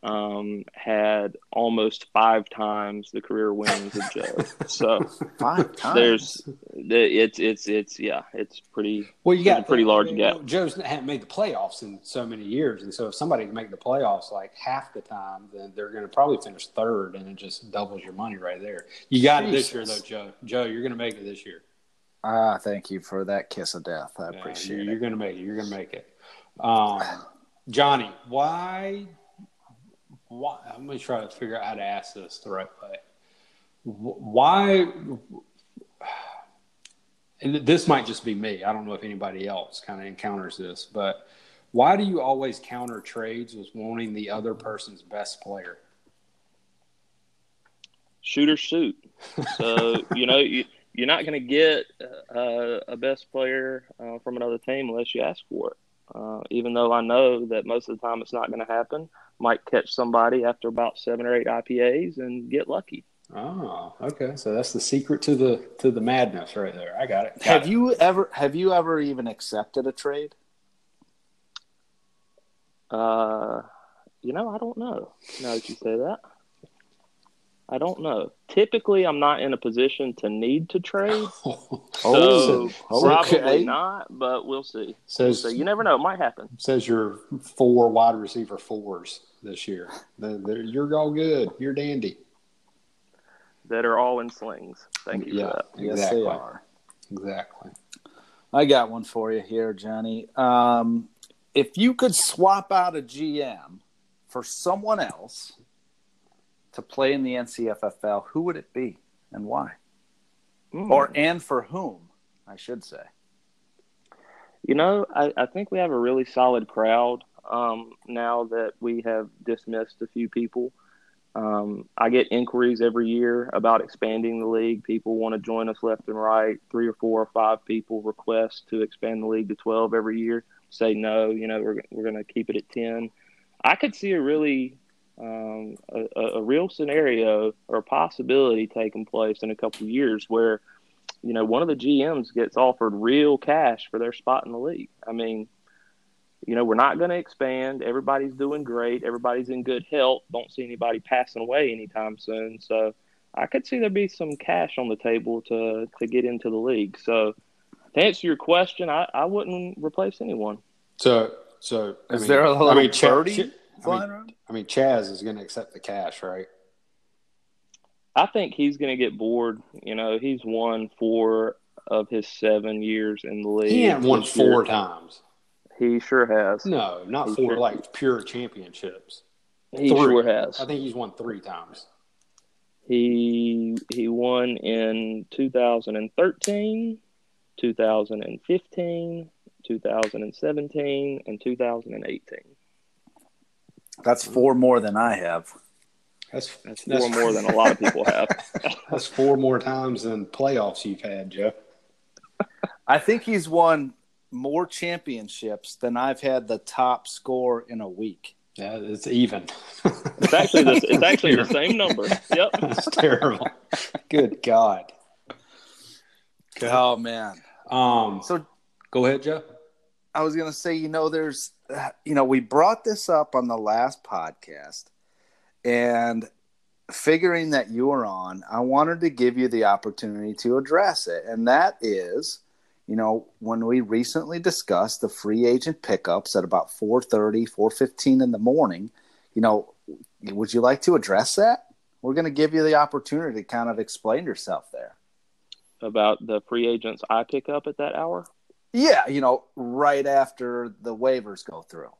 um, had almost five times the career wins of Joe. So Five times. there's it's it's it's yeah, it's pretty. Well, you got a pretty large you gap. know, Joe's hadn't made the playoffs in so many years, and so if somebody can make the playoffs like half the time, then they're going to probably finish third, and it just doubles your money right there. You got it this year, though, Joe. Joe, you're going to make it this year. Ah, thank you for that kiss of death. I Yeah, appreciate you- it. You're going to make it. You're going to make it. Um, Johnny, why? Why? I'm to try to figure out how to ask this the right way. Why? And this might just be me. I don't know if anybody else kind of encounters this, but why do you always counter trades with wanting the other person's best player? shooter shoot. So you know you you're not going to get uh, a best player uh, from another team unless you ask for it. Uh, even though I know that most of the time it's not going to happen, might catch somebody after about seven or eight IPAs and get lucky. Oh, okay. So that's the secret to the to the madness right there. I got it. Got Have it. you ever have you ever even accepted a trade? Uh, you know, I don't know. Now that you say that, I don't know. Typically, I'm not in a position to need to trade, so Oh, probably okay. not. But we'll see. says So you never know; it might happen. says you're four wide receiver fours this year. They're- they're- You're all good. You're dandy. That are all in slings. Thank you Yeah. for that. Yes, Exactly. they are. Exactly. I got one for you here, Johnny. Um, if you could swap out a GM for someone else to play in the NCFFL, who would it be and why? Mm. Or and for whom, I should say. You know, I, I think we have a really solid crowd um, now that we have dismissed a few people. Um, I get inquiries every year about expanding the league. People want to join us left and right. Three or four or five people request to expand the league to 12 every year. Say no, you know, we're, we're going to keep it at 10. I could see a really um, a, a a real scenario or possibility taking place in a couple of years where you know, one of the GMs gets offered real cash for their spot in the league. I mean, you know, we're not going to expand. Everybody's doing great. Everybody's in good health. Don't see anybody passing away anytime soon. So I could see there be some cash on the table to to get into the league. So to answer your question, I, I wouldn't replace anyone. So so I Is mean- there a little I mean, Cha- birdie Cha- I mean, around? I mean, Chaz is going to accept the cash, right? I think he's going to get bored. You know, he's won four of his seven years in the league. He hadn't won This year. four times. He sure has. No, not He four sure- like pure championships. he three. sure has. I think he's won three times. He he won in 2013, 2015, 2017, and 2018. That's four more than I have. That's That's four more than a lot of people have. That's four more times than playoffs you've had, Jeff. I think he's won more championships than I've had the top score in a week. Yeah, it's even. It's actually the, it's actually the same number. Yep. That's terrible. Good God. Oh man. Um, So go ahead, Jeff. I was going to say, you know, there's, you know, we brought this up on the last podcast, and figuring that you were on, I wanted to give you the opportunity to address it. And that is, you know, when we recently discussed the free agent pickups at about 4.30, 4.15 in the morning, you know, would you like to address that? We're going to give you the opportunity to kind of explain yourself there. About the free agents I pick up at that hour. Yeah, you know, right after the waivers go through.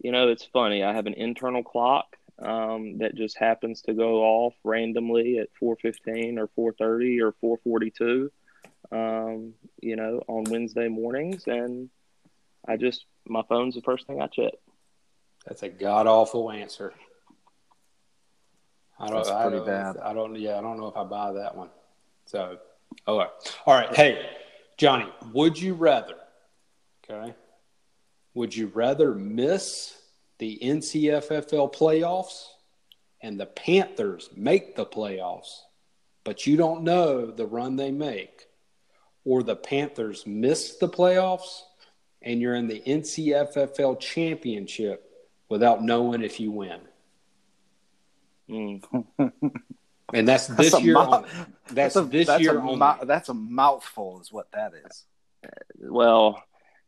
you know, it's funny. I have an internal clock um, that just happens to go off randomly at 4:15 or 4:30 or 4:42. Um, you know, on Wednesday mornings, and I just my phone's the first thing I check. That's a god awful answer. I don't. That's I pretty don't, bad. I don't. Yeah, I don't know if I buy that one. So, okay. All right. Hey, Johnny, would you rather? Okay. Would you rather miss the NCFFL playoffs and the Panthers make the playoffs, but you don't know the run they make, or the Panthers miss the playoffs and you're in the NCFFL championship without knowing if you win? Mm. And that's this a year. mou- on, that's, a, this that's year a only. that's a mouthful, is what that is. Well,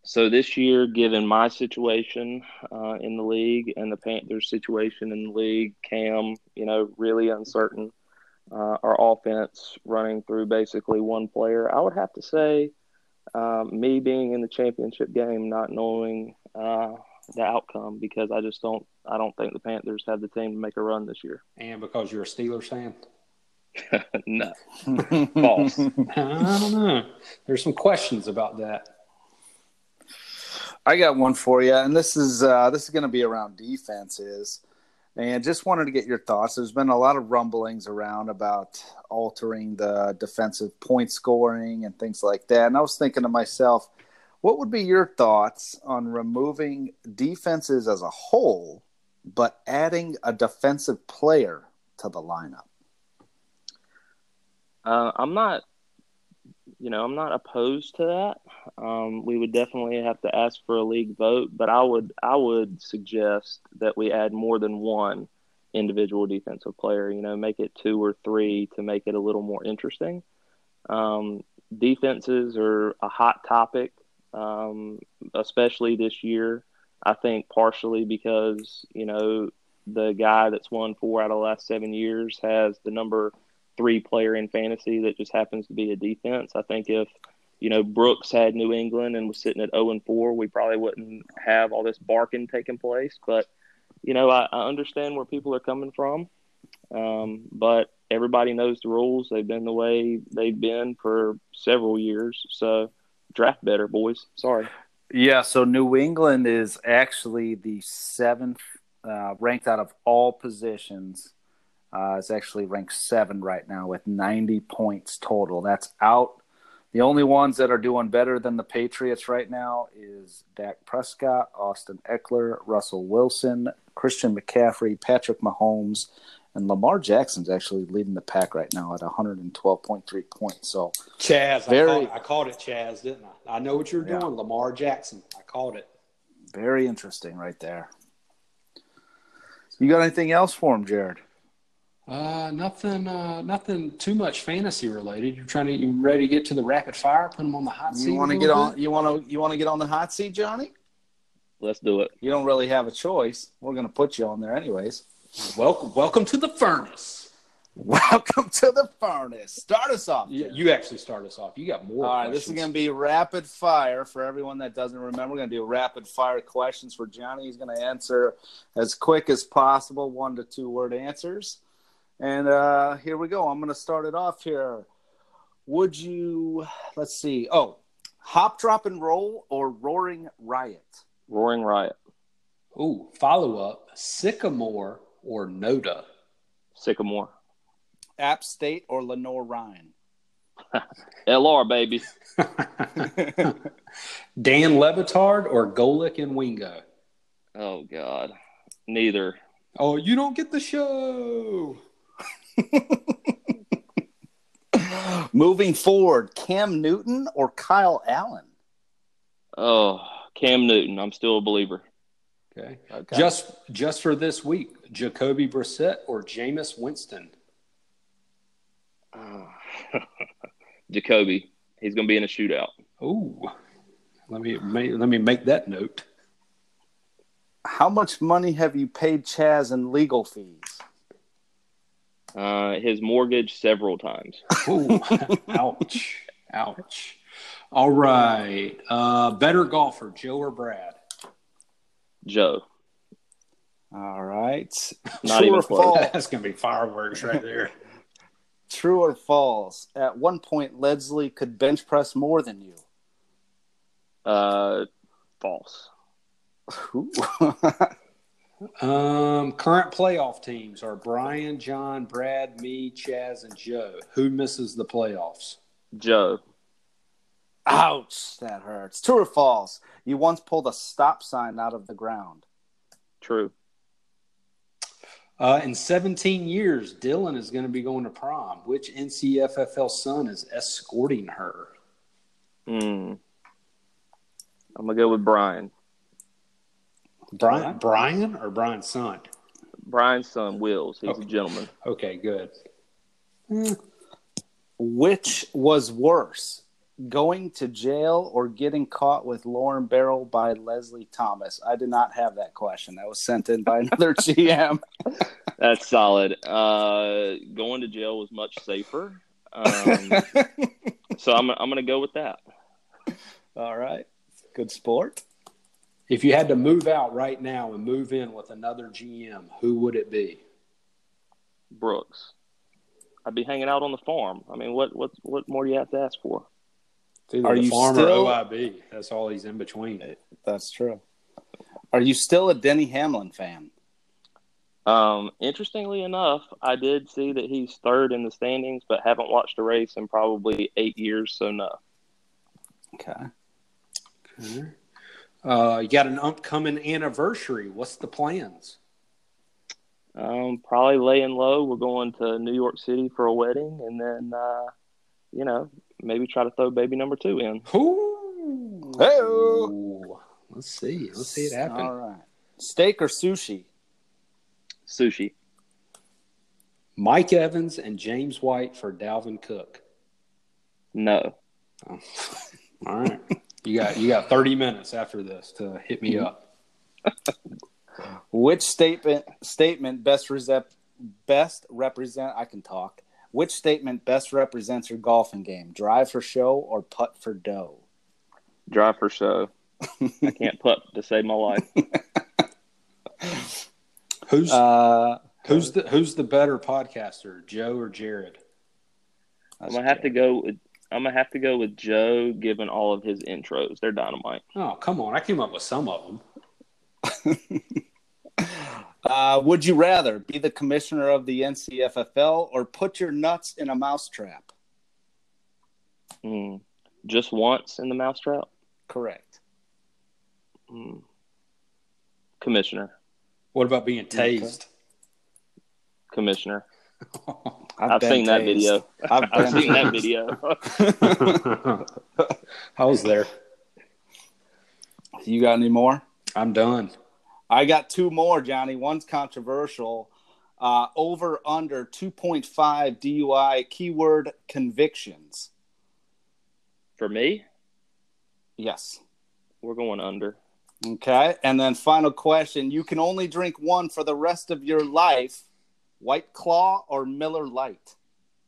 so this year, given my situation uh, in the league and the Panthers' situation in the league, Cam, you know, really uncertain. Uh, our offense running through basically one player. I would have to say, um, me being in the championship game, not knowing uh, the outcome because I just don't. I don't think the Panthers have the team to make a run this year. and because you're a Steelers fan, no, false. I don't know. There's some questions about that. I got one for you, and this is uh, this is going to be around defenses, and just wanted to get your thoughts. There's been a lot of rumblings around about altering the defensive point scoring and things like that, and I was thinking to myself, what would be your thoughts on removing defenses as a whole, but adding a defensive player to the lineup? Uh, I'm not, you know, I'm not opposed to that. Um, we would definitely have to ask for a league vote, but I would, I would suggest that we add more than one individual defensive player. You know, make it two or three to make it a little more interesting. Um, defenses are a hot topic, um, especially this year. I think partially because you know the guy that's won four out of the last seven years has the number three player in fantasy that just happens to be a defense. I think if you know Brooks had New England and was sitting at zero and four, we probably wouldn't have all this barking taking place. But you know, I, I understand where people are coming from. Um, but everybody knows the rules. They've been the way they've been for several years. So draft better, boys. Sorry. Yeah, so New England is actually the seventh uh, ranked out of all positions. Uh, it's actually ranked seven right now with 90 points total. That's out. The only ones that are doing better than the Patriots right now is Dak Prescott, Austin Ekeler, Russell Wilson, Christian McCaffrey, Patrick Mahomes, and Lamar Jackson's actually leading the pack right now at 112.3 points. So Chaz, Very- I, called, I called it Chaz, didn't I? I know what you're Yeah. doing, Lamar Jackson. I called it. very interesting right there. You got anything else for him, Jared? Uh, nothing, uh, nothing too much fantasy related. You're trying to, you ready to get to the rapid fire? Put them on the hot seat. You want to get on? You want to? You want to get on the hot seat, Johnny? Let's do it. You don't really have a choice. We're going to put you on there anyways. Welcome, welcome to the furnace. Welcome to the furnace. Start us off. You, you actually start us off. You got more. All right, this is going to be rapid fire for everyone that doesn't remember. We're going to do rapid fire questions for Johnny. He's going to answer as quick as possible, one to two word answers. And uh, here we go. I'm going to start it off here. Would you, let's see, oh, hop, drop, and roll or roaring riot? Roaring Riot. Ooh, follow up: Sycamore or Noda? Sycamore. App State or Lenoir-Rhyne? LR, baby. Dan Le Batard or Golic and Wingo? Oh, God. Neither. Oh, you don't get the show. Moving forward, Cam Newton or Kyle Allen? Oh, Cam Newton. I'm still a believer. Okay. Okay. Just just for this week, Jacoby Brissett or Jameis Winston? Oh. Jacoby. He's going to be in a shootout. Ooh. Let me let me make that note. How much money have you paid Chaz in legal fees? Uh, his mortgage several times. Ooh. Ouch. Ouch. All right. Uh, better golfer, Joe or Brad? Joe. All right. Not True even or close. false? That's gonna be fireworks right there. True or false? At one point, Leslie could bench press more than you. Uh, false. Ooh. Um, current playoff teams are Brian, John, Brad, me, Chaz, and Joe. Who misses the playoffs? Joe. Ouch, that hurts. True or false? You once pulled a stop sign out of the ground. True. Uh, in 17 years, Dylan is going to be going to prom. Which NCFFL son is escorting her? Hmm. I'm gonna go with Brian. Brian, Brian or Brian's son? Brian's son, Wills. He's Okay. a gentleman. Okay, good. Which was worse, going to jail or getting caught with Lauren Barrel by Leslie Thomas? I did not have that question. That was sent in by another GM. That's solid. Uh, going to jail was much safer. Um, so I'm I'm gonna go with that. All right. Good sport. If you had to move out right now and move in with another GM, who would it be? Brooks. I'd be hanging out on the farm. I mean, what what what more do you have to ask for? It's Are the you farm still- or OIB. That's all he's in between. That's true. Are you still a Denny Hamlin fan? Um, interestingly enough, I did see that he's third in the standings, but haven't watched a race in probably eight years. So no. Okay. Uh, you got an upcoming anniversary. What's the plans? Um, probably laying low. We're going to New York City for a wedding, and then uh, you know maybe try to throw baby number two in. Ooh. Hey-o. Let's see. Let's see it happen. All right. Steak or sushi? Sushi. Mike Evans and James White for Dalvin Cook. No. Oh. All right. You got you got 30 minutes after this to hit me mm-hmm. up. Which statement statement best resep, best represent I can talk. Which statement best represents your golfing game? Drive for show or putt for dough? Drive for show. I can't putt to save my life. Who's Uh, who's the who's the better podcaster, Joe or Jared? I'm gonna have to go with I'm gonna have to go with Joe, given all of his intros. They're dynamite. Oh, come on. I came up with some of them. uh, would you rather be the commissioner of the NCFFL or put your nuts in a mousetrap? Hmm. Just once in the mousetrap. Correct. Hmm. Commissioner. What about being tased? Commissioner. I've, I've been seen that tased. video. I've, I've seen that video. I was there. You got any more? I'm done. I got two more, Johnny. One's controversial. Uh, over under 2.5 DUI keyword convictions. For me, Yes. we're going under. Okay. And then final question. You can only drink one for the rest of your life. White Claw or Miller Lite?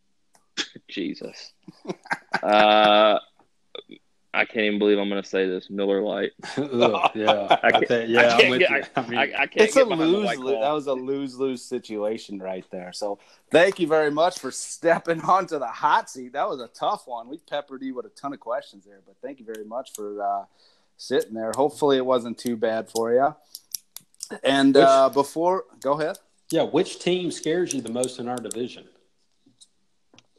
Jesus. uh, I can't even believe I'm going to say this. Miller Lite. Ugh, yeah. I I can't- think- I yeah, can't I'm with get- you. I mean, I, I can't It's a get behind lose. White lose that was a lose lose situation right there. So thank you very much for stepping onto the hot seat. That was a tough one. We peppered you with a ton of questions there, but thank you very much for uh, sitting there. Hopefully it wasn't too bad for you. And Which- uh, before, go ahead. yeah, which team scares you the most in our division?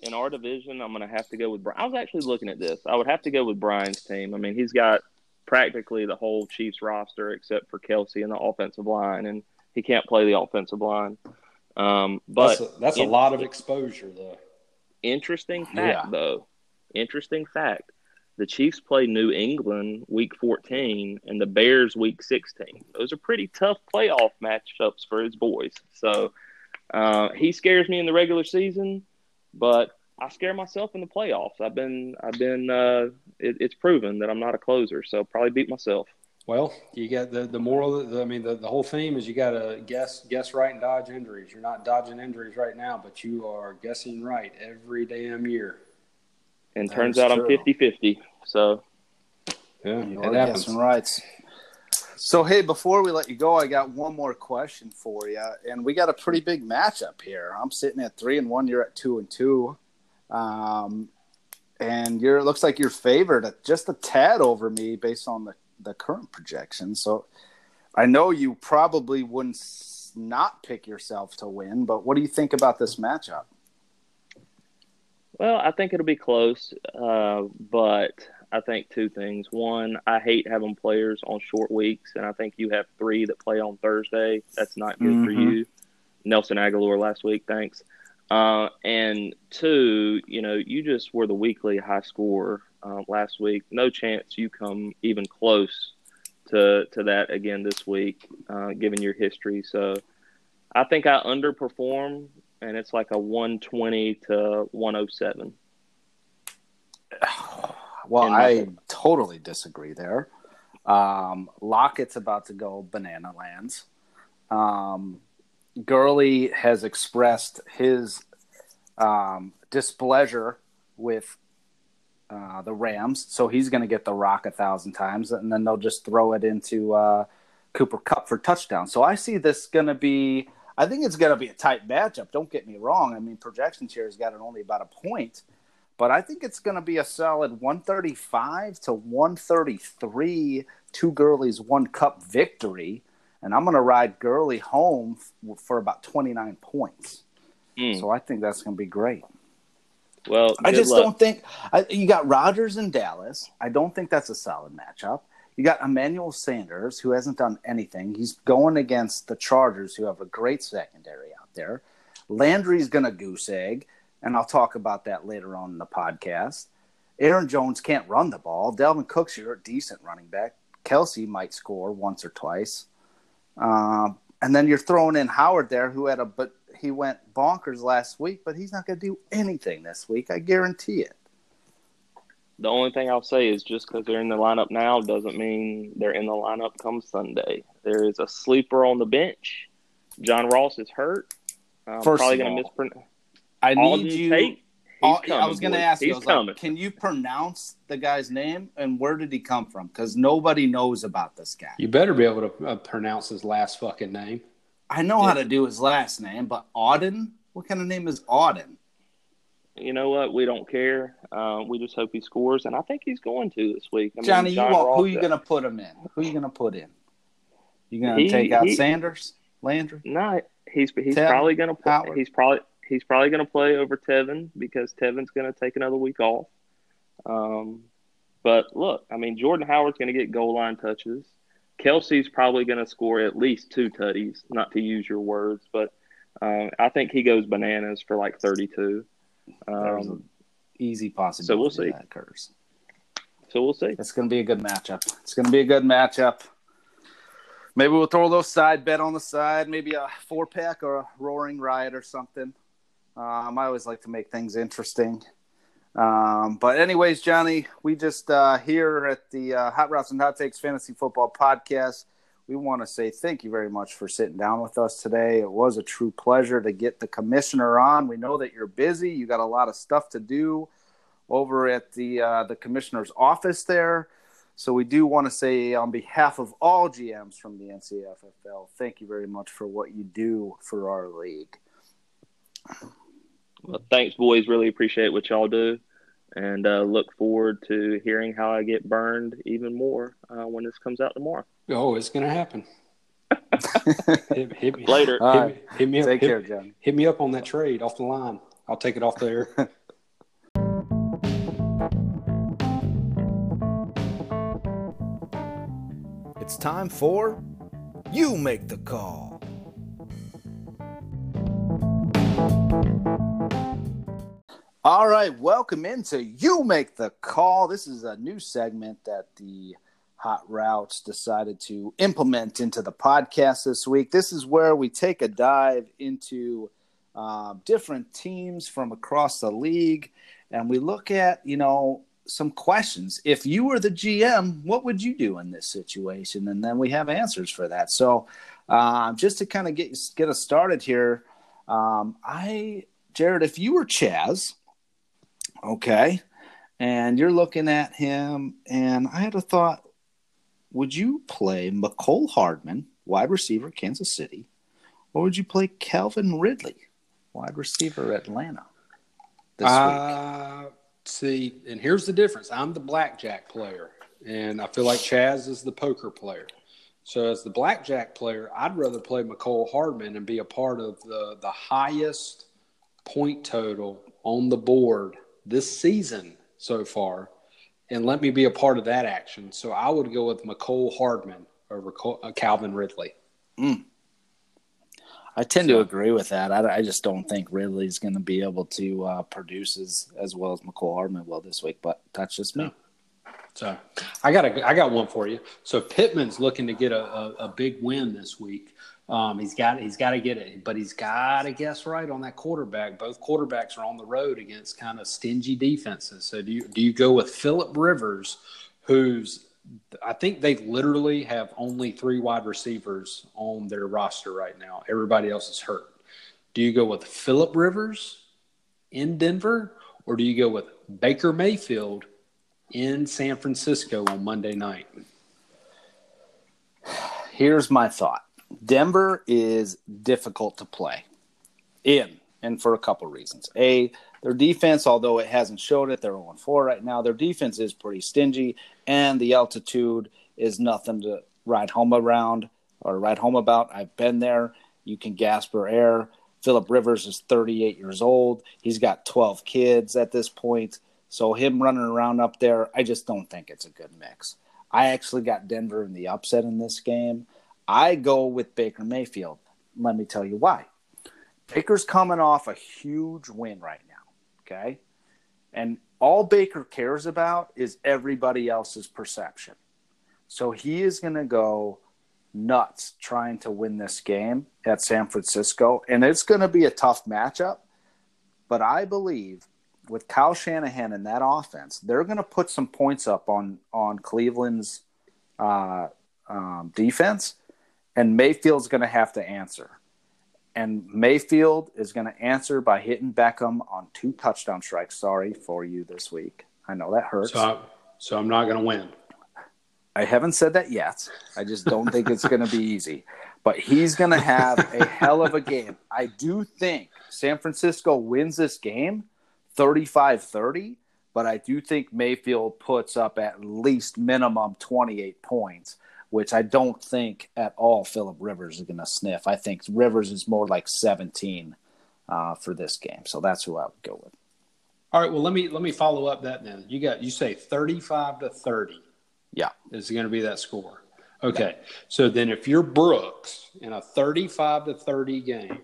In our division, I'm going to have to go with. Brian. I was actually looking at this. I would have to go with Brian's team. I mean, he's got practically the whole Chiefs roster except for Kelce and the offensive line, and he can't play the offensive line. Um, but That's a, that's a lot of exposure, though. interesting fact, Yeah. though. Interesting fact: the Chiefs play New England week 14 and the Bears week 16. Those are pretty tough playoff matchups for his boys. So uh, he scares me in the regular season, but I scare myself in the playoffs. I've been, I've been, uh, it, it's proven that I'm not a closer. So probably beat myself. Well, you got the the moral. The, I mean, the, the whole theme is you got to guess guess right and dodge injuries. You're not dodging injuries right now, but you are guessing right every damn year. And That turns is out I'm true. 50 50. So Yeah, You it are happens. guessing right. So hey, before we let you go, I got one more question for you, and we got a pretty big matchup here. I'm sitting at three and one. You're at two and two, um, and you're it looks like you're favored just a tad over me based on the the current projection. So I know you probably wouldn't not pick yourself to win, but what do you think about this matchup? Well, I think it'll be close, uh, but I think two things. One, I hate having players on short weeks, and I think you have three that play on Thursday. That's not good mm-hmm. for you. Nelson Agholor last week, thanks. Uh, and two, you know, you just were the weekly high scorer uh, last week. No chance you come even close to to that again this week, uh, given your history. So I think I underperform, and it's like a 120 to 107. Well, I totally disagree there. Um, Lockett's about to go banana lands. Um, Gurley has expressed his um, displeasure with uh, the Rams, so he's going to get the rock a thousand times, and then they'll just throw it into uh, Cooper Kupp for touchdown. So I see this going to be. I think it's going to be a tight matchup. Don't get me wrong. I mean, projections here has got it only about a point, but I think it's going to be a solid 135 to 133, two Gurleys, one Kupp victory, and I'm going to ride Gurley home f- for about 29 points. Mm. So I think that's going to be great. Well, I just luck. don't think I, you got Rodgers in Dallas. I don't think that's a solid matchup. You got Emmanuel Sanders, who hasn't done anything. He's going against the Chargers, who have a great secondary out there. Landry's going to goose egg, and I'll talk about that later on in the podcast. Aaron Jones can't run the ball. Dalvin Cook's your decent running back. Kelce might score once or twice. Um, and then you're throwing in Howard there, who had a but he went bonkers last week, but he's not going to do anything this week. I guarantee it. The only thing I'll say is just because they're in the lineup now doesn't mean they're in the lineup come Sunday. There is a sleeper on the bench. John Ross is hurt. I'm First probably going to mispronounce. I need you. Tate, coming, I was going to ask you, like, can you pronounce the guy's name and where did he come from? Because nobody knows about this guy. You better be able to uh, pronounce his last fucking name. I know how to do his last name, but Auden? What kind of name is Auden? You know what? We don't care. Uh, we just hope he scores, and I think he's going to this week. I Johnny, mean, John you want, who are you going to put him in? Who are you going to put in? You going to take out he, Sanders, Landry? No, he's he's Tevin, probably going to play. Howard. He's probably he's probably going to play over Tevin because Tevin's going to take another week off. Um, but look, I mean, Jordan Howard's going to get goal line touches. Kelce's probably going to score at least two tutties, not to use your words, but um, I think he goes bananas for like 32. Um, easy possibility so we'll see. that occurs. So we'll see. It's going to be a good matchup. It's going to be a good matchup. Maybe we'll throw a little side bet on the side, maybe a four pack or a roaring riot or something. Um, I always like to make things interesting. Um, but anyways, Johnny, we just uh, here at the uh, Hot Routes and Hot Takes Fantasy Football Podcast, we want to say thank you very much for sitting down with us today. It was a true pleasure to get the commissioner on. We know that you're busy; you got a lot of stuff to do over at the uh, the commissioner's office there. So we do want to say, on behalf of all GMs from the NCFFL, thank you very much for what you do for our league. Well, thanks, boys. Really appreciate what y'all do, and uh, look forward to hearing how I get burned even more uh, when this comes out tomorrow. Oh, it's gonna happen. hit, hit me. Later. Hit, right. hit me up. Take hit, care, John. Hit me up on that trade off the line. I'll take it off there. it's time for you make the call. All right, welcome into You Make the Call. This is a new segment that the Hot Routes decided to implement into the podcast this week. This is where we take a dive into uh, different teams from across the league and we look at, you know, some questions. If you were the GM, what would you do in this situation? And then we have answers for that. So, uh, just to kind of get get us started here, um, I, Jared, if you were Chaz, Okay. And you're looking at him, and I had a thought would you play Mecole Hardman, wide receiver, Kansas City, or would you play Calvin Ridley, wide receiver, Atlanta? This uh, week? See, and here's the difference. I'm the blackjack player, and I feel like Chaz is the poker player. So as the blackjack player, I'd rather play Mecole Hardman and be a part of the the highest point total on the board this season so far, and let me be a part of that action. So I would go with Mecole Hardman over uh, Calvin Ridley. Mm. I tend to agree with that. I, I just don't think Ridley's going to be able to uh, produce as, as well as McCole Hardman will this week, but that's just me. So I got a, I got one for you. So Pittman's looking to get a, a, a big win this week. Um, he's got he's got to get it, but he's got to guess right on that quarterback. Both quarterbacks are on the road against kind of stingy defenses. So do you do you go with Philip Rivers, who's I think they literally have only three wide receivers on their roster right now. Everybody else is hurt. Do you go with Philip Rivers in Denver, or do you go with Baker Mayfield in San Francisco on Monday night. Here's my thought Denver is difficult to play in, and for a couple reasons. A, their defense, although it hasn't showed it, they're 0 4 right now. Their defense is pretty stingy, and the altitude is nothing to ride home around or ride home about. I've been there. You can gasp for air. Philip Rivers is 38 years old. He's got 12 kids at this point. So him running around up there, I just don't think it's a good mix. I actually got Denver in the upset in this game. I go with Baker Mayfield. Let me tell you why. Baker's coming off a huge win right now. Okay. And all Baker cares about is everybody else's perception. So he is going to go nuts trying to win this game at San Francisco. And it's going to be a tough matchup. But I believe with Kyle Shanahan and that offense, they're going to put some points up on on Cleveland's uh, um, defense, and Mayfield's going to have to answer. And Mayfield is going to answer by hitting Beckham on two touchdown strikes. Sorry for you this week. I know that hurts. So, so I'm not going to win. I haven't said that yet. I just don't think it's going to be easy. But he's going to have a hell of a game. I do think San Francisco wins this game 35 30, but I do think Mayfield puts up at least minimum 28 points, which I don't think at all Philip Rivers is going to sniff. I think Rivers is more like 17 uh, for this game. So that's who I would go with. All right. Well, let me let me follow up that then. You got you say 35 to 30. Yeah. Is going to be that score. Okay. Yeah. So then if you're Brooks in a 35 to 30 game,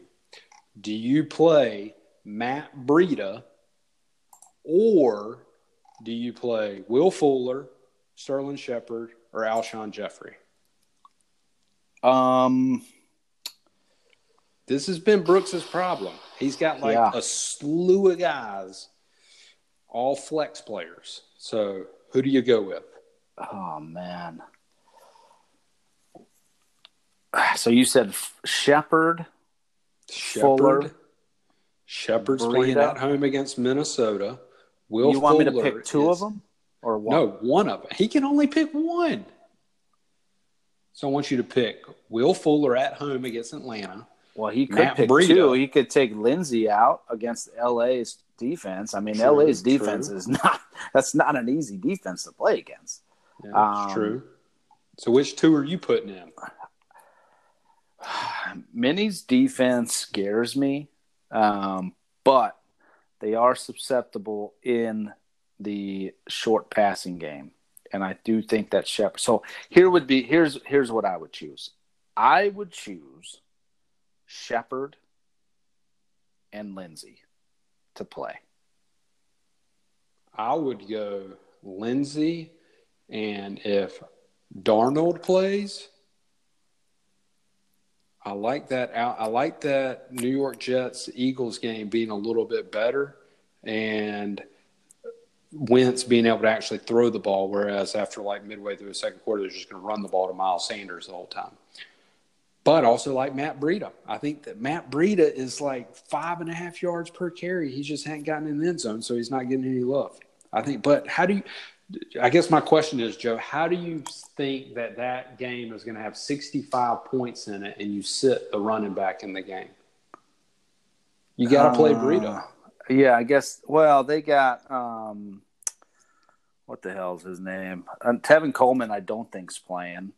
do you play Matt Breida or do you play Will Fuller, Sterling Shepard, or Alshon Jeffery? Um, this has been Brooks's problem. He's got like yeah. a slew of guys, all flex players. So who do you go with? Oh man. So you said Shepard, Fuller, Shepard's playing at home against Minnesota. Will you want Fuller me to pick two is, of them or one? No, one of them. He can only pick one. So I want you to pick Will Fuller at home against Atlanta. Well, he could Matt pick Breida. two. He could take Lindsay out against LA's defense. I mean, true, LA's defense true. is not that's not an easy defense to play against. Yeah, that's um, true. So which two are you putting in? Minnie's defense scares me, um, but they are susceptible in the short passing game. And I do think that Shepard. So here would be here's here's what I would choose. I would choose Shepard and Lindsay to play. I would go Lindsay, and if Darnold plays, I like that out. I like that New York Jets Eagles game being a little bit better and Wentz being able to actually throw the ball, whereas after like midway through the second quarter, they're just going to run the ball to Miles Sanders the whole time. But also like Matt Breida. I think that Matt Breida is like five and a half yards per carry. He just hadn't gotten in the end zone, so he's not getting any love. I think, but how do you I guess my question is, Joe, how do you think that that game is going to have 65 points in it and you sit the running back in the game? You got to play uh, Breida. Yeah, I guess. Well, they got um, what the hell's his name? Uh, Tevin Coleman. I don't think's playing,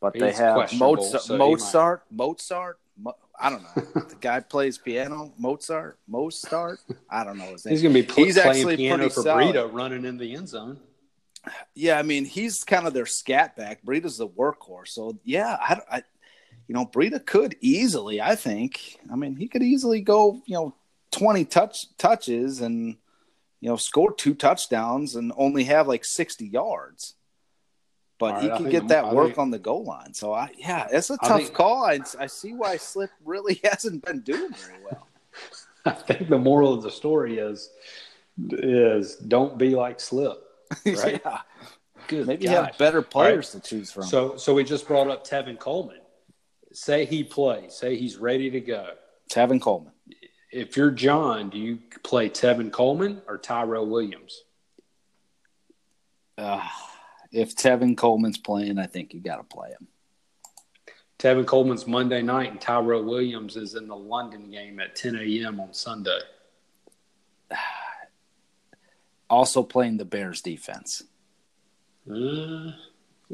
but they have Mozart. so Mozart. Mozart. Mo- I don't know. the guy plays piano. Mozart. Mozart. I don't know his name. He's going to be pl- He's playing actually piano for solid. Breida running in the end zone. Yeah, I mean he's kind of their scat back. Breida's the workhorse, so yeah, I, I, you know, Breida could easily. I think. I mean, he could easily go, you know, twenty touch touches and you know score two touchdowns and only have like sixty yards. But All he right, can get that I'm- work think- on the goal line. So I, yeah, it's a I tough think- call. I, I see why Slip really hasn't been doing very well. I think the moral of the story is is don't be like Slip. Right? yeah, Good maybe gosh. have better players to choose from. So so we just brought up Tevin Coleman. Say he plays. Say he's ready to go. Tevin Coleman. If you're John, do you play Tevin Coleman or Tyrell Williams? Uh, if Tevin Coleman's playing, I think you got to play him. Tevin Coleman's Monday night, and Tyrell Williams is in the London game at 10 a.m. on Sunday. Also playing the Bears defense. Uh,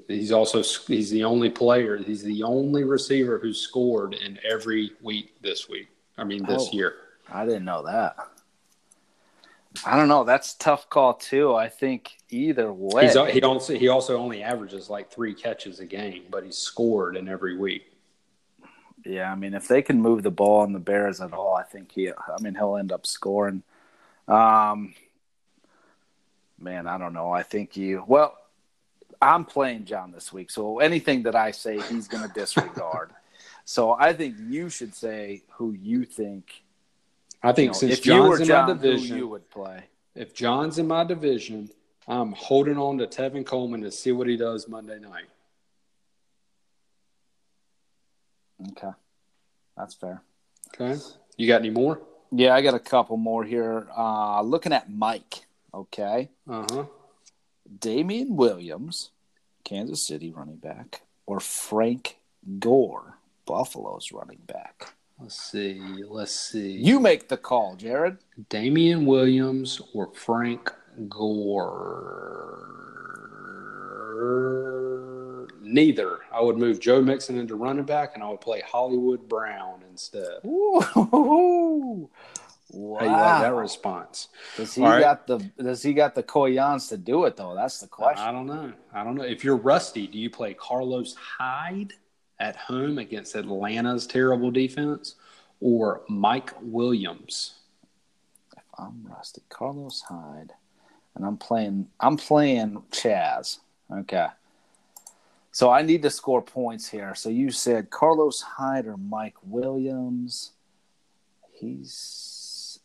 he's also he's the only player. He's the only receiver who's scored in every week this week. I mean this Oh. year. I didn't know that. I don't know. That's a tough call too. I think either way. He's he also he also only averages like three catches a game, but he's scored in every week. yeah, I mean, if they can move the ball on the Bears at all, I think he. I mean, he'll end up scoring. Um, man, I don't know. I think you. Well, I'm playing John this week, so anything that I say, he's going to disregard. so I think you should say who you think. I think you know, since John's in John, my division, you would play. if John's in my division, I'm holding on to Tevin Coleman to see what he does Monday night. Okay, that's fair. Okay. You got any more? Yeah, I got a couple more here. Uh, looking at Mike. Okay. Uh huh. Damien Williams, Kansas City running back, or Frank Gore, Buffalo's running back. Let's see. Let's see. You make the call, Jared. Damien Williams or Frank Gore? Neither. I would move Joe Mixon into running back, and I would play Hollywood Brown instead. Ooh. Wow. How you like that response? Does he All right. got the Does he got the Koyans to do it though? That's the question. I don't know. I don't know. If you're rusty, do you play Carlos Hyde at home against Atlanta's terrible defense, or Mike Williams? If I'm rusty. Carlos Hyde, and I'm playing. I'm playing Chaz. Okay. So I need to score points here. So you said Carlos Hyde or Mike Williams. He's.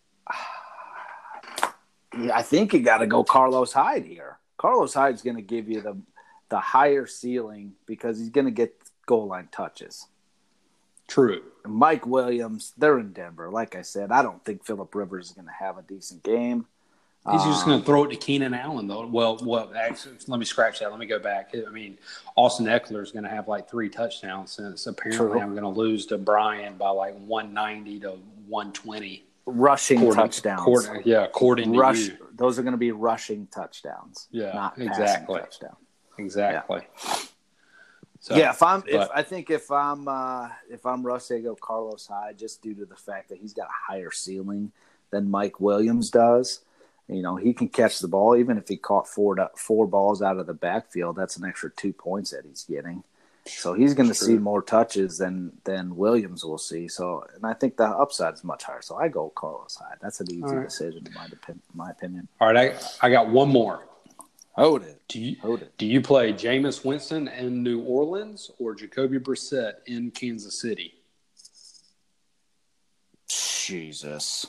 Yeah, I think you got to go Carlos Hyde here. Carlos Hyde's going to give you the the higher ceiling because he's going to get goal line touches. True. Mike Williams, they're in Denver. Like I said, I don't think Philip Rivers is going to have a decent game. He's just Um, going to throw it to Keenan Allen, though. Well, well, actually, let me scratch that. Let me go back. I mean, Austin Ekeler is going to have like three touchdowns since apparently True. I'm going to lose to Brian by like 190 to 120. rushing According- touchdowns. according- yeah, according to Rush. you. Those are going to be rushing touchdowns. Yeah, not exactly. touchdown. Exactly. So, yeah, if I'm, if I think if I'm, uh, if I'm Russ, I go Carlos Hyde just due to the fact that he's got a higher ceiling than Mike Williams does. You know, he can catch the ball even if he caught four four balls out of the backfield. That's an extra two points that he's getting. So he's going to see more touches than than Williams will see. So, and I think the upside is much higher. So I go Carlos Hyde. That's an easy All right. decision in my opinion. My opinion. all right, I, I got one more. Hold it. Do you Hold it. do you play Jameis Winston in New Orleans or Jacoby Brissett in Kansas City? Jesus.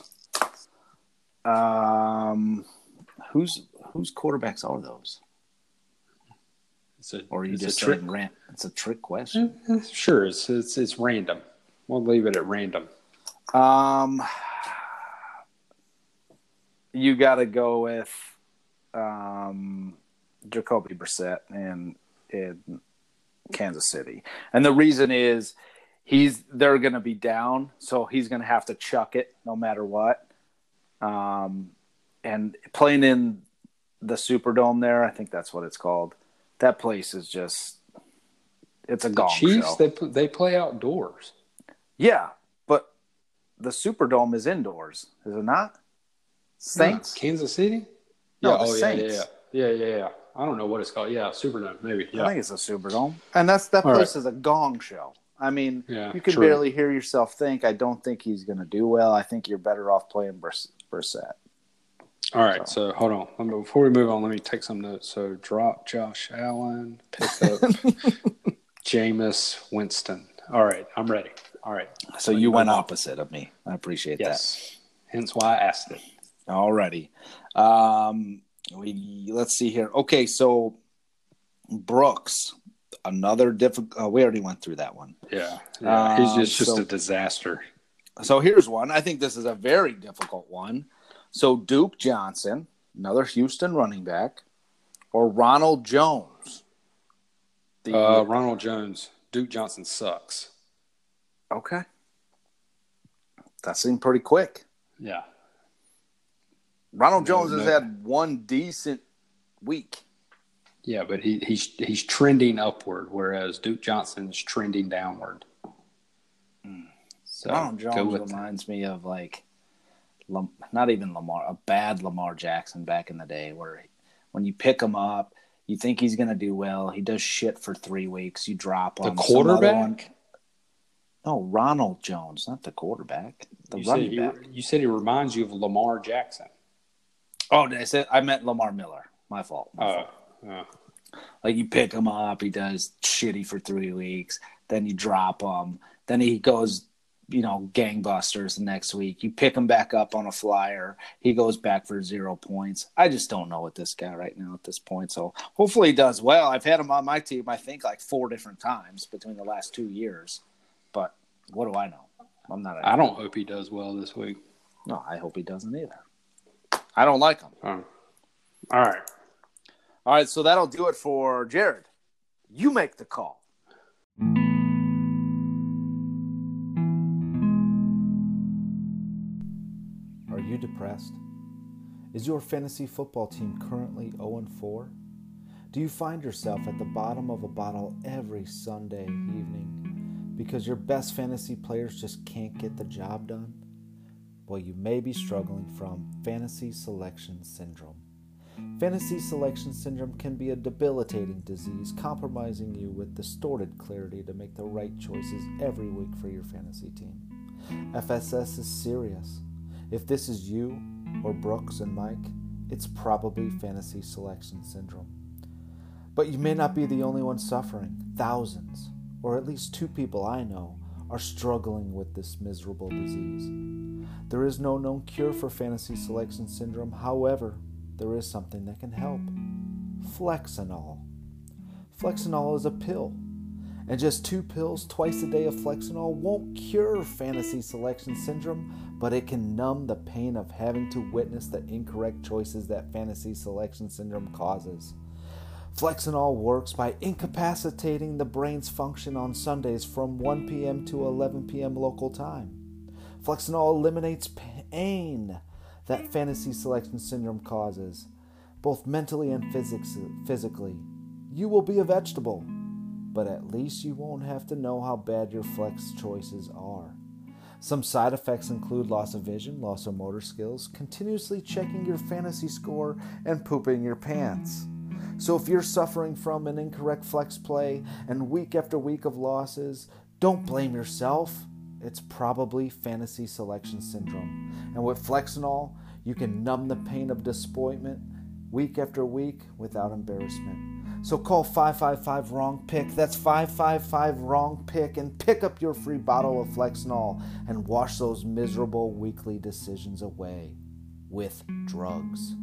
Um, whose whose quarterbacks are those? It's a, Or are you just trick. rant? It's a trick question. Sure, it's, it's it's random. We'll leave it at random. Um, you got to go with um Jacoby Brissett in in Kansas City, and the reason is he's they're going to be down, so he's going to have to chuck it no matter what. Um, and playing in the Superdome there, I think that's what it's called. That place is just it's a The gong Chiefs, show. they they play outdoors. Yeah, but the Superdome is indoors, is it not? Saints. Yeah, Kansas City. No, yeah, the oh Saints. yeah, yeah, yeah, yeah, yeah. I don't know what it's called. Yeah, Superdome, maybe. I think it's a Superdome, and that's that All place right. is a gong show. I mean, Yeah, you can true. barely hear yourself think. I don't think he's going to do well. I think you're better off playing Briss- Brissett. All right, so hold on. Before we move on, let me take some notes. So drop Josh Allen, pick up Jameis Winston. All right, I'm ready. All right. So you went opposite of me. I appreciate that. Yes. Hence why I asked it. All righty. Um, we let's see here. Okay, so Brooks, another difficult. Uh, we already went through that one. Yeah. yeah. He's Um, just, just so- a disaster. So here's one. I think this is a very difficult one. So Duke Johnson, another Houston running back, or Ronald Jones. The Uh, Ronald Jones, Duke Johnson sucks. okay, that seemed pretty quick. Yeah. Ronald No, Jones has no. had one decent week. Yeah, but he, he's he's trending upward, whereas Duke Johnson is trending downward. Hmm. So Ronald Jones reminds me of like, not even Lamar, a bad Lamar Jackson back in the day, where he- when you pick him up, you think he's going to do well. He does shit for three weeks. You drop him. The quarterback. No, Ronald Jones, not the quarterback. The You running he, back. you said he reminds you of Lamar Jackson. Oh, did I say I meant Lamar Miller. My fault. My Oh, fault. yeah. Like you pick him up, he does shitty for three weeks, then you drop him, then he goes, you know, gangbusters the next week. You pick him back up on a flyer, he goes back for zero points. I just don't know what this guy right now at this point. So hopefully he does well. I've had him on my team, I think, like four different times between the last two years. But what do I know? I'm not. A, I don't hope he does well this week. No, I hope he doesn't either. I don't like them. Oh. All right. All right, so that'll do it for Jared. You make the call. Are you depressed? Is your fantasy football team currently 0 4? Do you find yourself at the bottom of a bottle every Sunday evening because your best fantasy players just can't get the job done? Well, you may be struggling from fantasy selection syndrome. Fantasy selection syndrome can be a debilitating disease, compromising you with distorted clarity to make the right choices every week for your fantasy team. FSS is serious. If this is you, or Brooks and Mike, it's probably fantasy selection syndrome. But you may not be the only one suffering. Thousands, or at least two people I know, are struggling with this miserable disease. There is no known cure for fantasy selection syndrome, however, there is something that can help Flexinol. Flexinol is a pill, and just two pills twice a day of Flexinol won't cure fantasy selection syndrome, but it can numb the pain of having to witness the incorrect choices that fantasy selection syndrome causes. Flexinol works by incapacitating the brain's function on Sundays from 1 p.m. to 11 p.m. local time. Flexinol eliminates pain that fantasy selection syndrome causes, both mentally and physics- physically. You will be a vegetable, but at least you won't have to know how bad your flex choices are. Some side effects include loss of vision, loss of motor skills, continuously checking your fantasy score, and pooping your pants. So if you're suffering from an incorrect flex play and week after week of losses, don't blame yourself. It's probably fantasy selection syndrome. And with Flexinol, you can numb the pain of disappointment week after week without embarrassment. So call 555 wrong pick. That's 555 wrong pick and pick up your free bottle of Flexinol and wash those miserable weekly decisions away with drugs.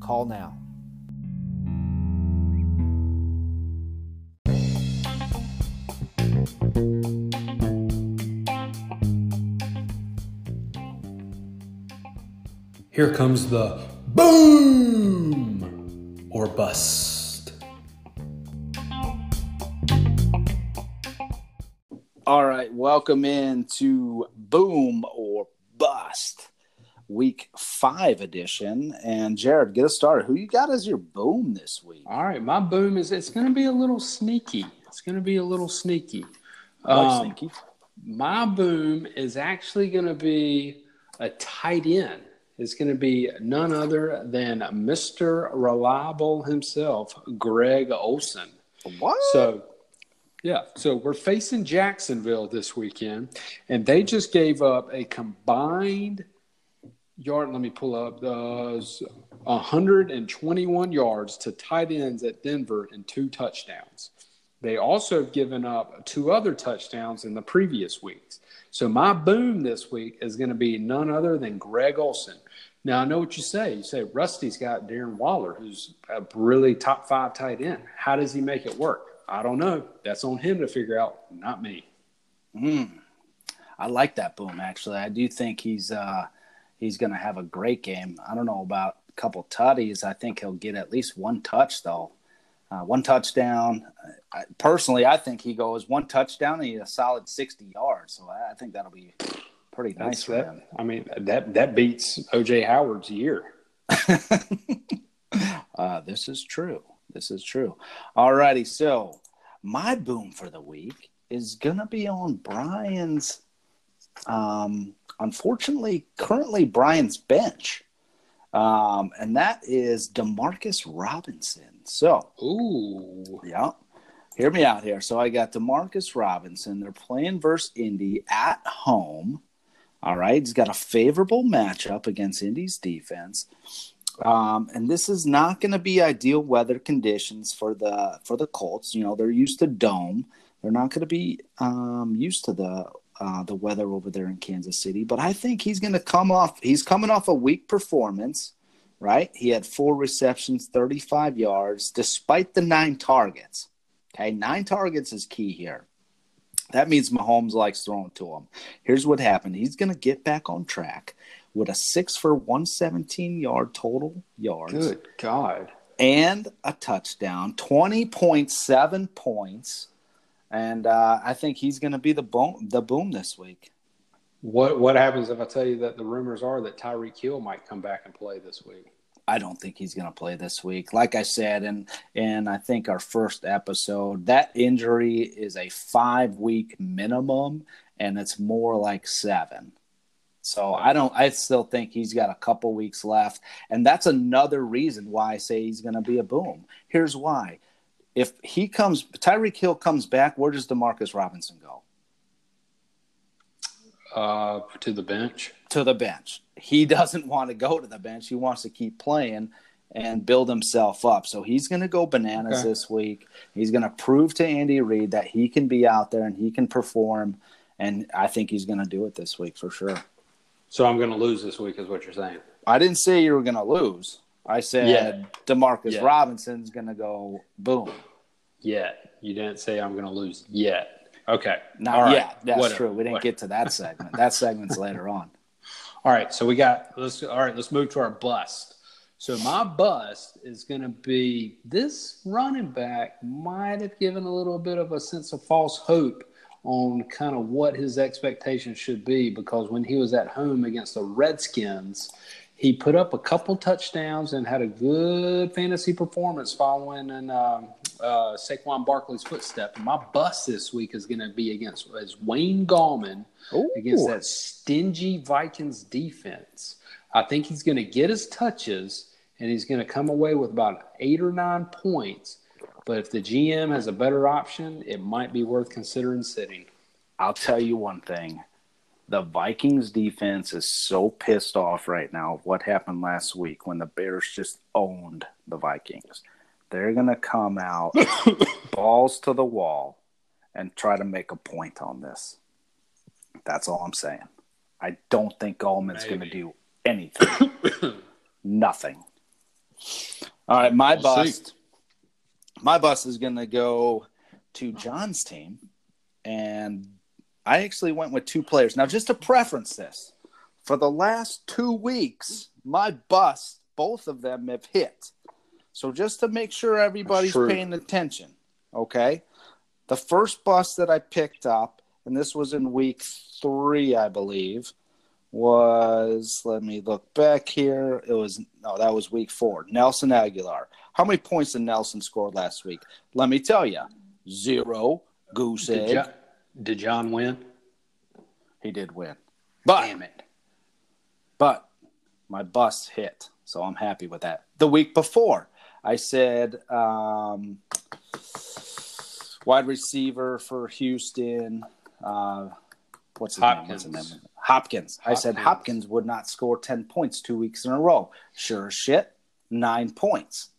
Call now. Here comes the boom or bust. All right, welcome in to Boom or Bust, week five edition. And Jared, get us started. Who you got as your boom this week? All right, my boom is it's going to be a little sneaky. It's going to be a little sneaky. Um, My boom is actually going to be a tight end. It's going to be none other than Mr. Reliable himself, Greg Olsen. What? So, yeah, so we're facing Jacksonville this weekend, and they just gave up a combined yard. Let me pull up those 121 yards to tight ends at Denver and two touchdowns. They also have given up two other touchdowns in the previous weeks. So my boom this week is going to be none other than Greg Olsen. Now I know what you say. You say Rusty's got Darren Waller, who's a really top five tight end. How does he make it work? I don't know. That's on him to figure out, not me. I like that boom. Actually, I do think he's uh, he's going to have a great game. I don't know about a couple tutties. I think he'll get at least one touch though. Uh, one touchdown. I, personally, I think he goes one touchdown and he a solid sixty yards. So I, I think that'll be pretty nice That's for that. him. I mean, that that beats OJ Howard's year. Uh, this is true. This is true. All righty. So my boom for the week is gonna be on Brian's. Um, unfortunately, currently Brian's bench, um, and that is Demarcus Robinson. So Ooh, yeah. Hear me out here. So I got Demarcus Robinson. They're playing versus Indy at home. All right. He's got a favorable matchup against Indy's defense. Um, and this is not going to be ideal weather conditions for the for the Colts. You know, they're used to dome. They're not going to be um, used to the uh, the weather over there in Kansas City. But I think he's going to come off. He's coming off a weak performance, right? He had four receptions, 35 yards, despite the nine targets. Okay, nine targets is key here. That means Mahomes likes throwing to him. Here's what happened. He's going to get back on track with a six for 117 yard total yards good God. and a touchdown, 20.7 points. And uh, I think he's going to be the boom, the boom this week. What what happens if I tell you that the rumors are that Tyreek Hill might come back and play this week? I don't think he's going to play this week. Like I said, and and I think our first episode, that injury is a five week minimum, and it's more like seven. So I don't. I still think he's got a couple weeks left, and that's another reason why I say he's going to be a boom. Here's why: if he comes, Tyreek Hill comes back, where does Demarcus Robinson go? Uh, to the bench. to the bench. He doesn't want to go to the bench. He wants to keep playing and build himself up. So he's going to go bananas Okay. this week. He's going to prove to Andy Reid that he can be out there and he can perform. And I think he's going to do it this week for sure. So I'm going to lose this week, is what you're saying. I didn't say you were going to lose. I said Yeah. Demarcus Yeah. Robinson's going to go boom. Yet you didn't say I'm going to lose yet. Okay. Not right. yet. That's Whatever. true. We didn't Whatever. get to that segment. That segment's later on. All right, so we got let's all right, let's move to our bust. So my bust is going to be this running back might have given a little bit of a sense of false hope on kind of what his expectations should be because when he was at home against the Redskins, he put up a couple touchdowns and had a good fantasy performance following in um, uh, Saquon Barkley's footstep. And my bust this week is going to be against is Wayne Gallman against that stingy Vikings defense. I think he's going to get his touches and he's going to come away with about eight or nine points. But if the GM has a better option, it might be worth considering sitting. I'll tell you one thing. The Vikings defense is so pissed off right now of what happened last week when the Bears just owned the Vikings. They're going to come out balls to the wall and try to make a point on this. That's all I'm saying. I don't think Gallman's going to do anything. Nothing. All right, my We'll bust. My bust is going to go to John's team, and I actually went with two players. Now, just to preference this, for the last two weeks, my bust, both of them have hit. So just to make sure everybody's paying attention, okay? The first bust that I picked up and this was in week three, I believe, was let me look back here. It was no, that was week four. Nelson Agholor. How many points did Nelson score last week? Let me tell you, zero. Goose egg. Did John win? He did win, but Damn it. but my bus hit, so I'm happy with that. The week before, I said um, wide receiver for Houston. Uh, what's his name? What's his Hopkins. name? Hopkins. I said Hopkins. Hopkins would not score 10 points two weeks in a row. Sure as shit, nine points.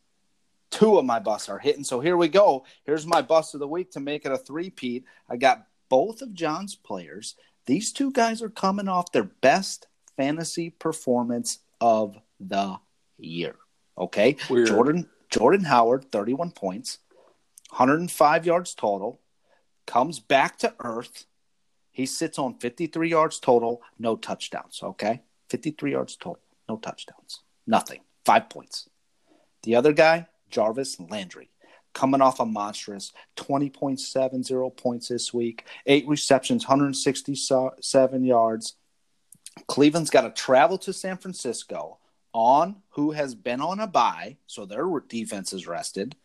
Two of my busts are hitting. So here we go. Here's my bust of the week to make it a three-peat. I got both of John's players. These two guys are coming off their best fantasy performance of the year. Okay. Weird. Jordan Jordan Howard, 31 points, 105 yards total, comes back to earth. He sits on 53 yards total, no touchdowns. Okay. 53 yards total, no touchdowns. Nothing. Five points. The other guy, Jarvis Landry, coming off a monstrous 20.70 points this week, eight receptions, 167 yards. Cleveland's got to travel to San Francisco on who has been on a bye, so their defense is rested.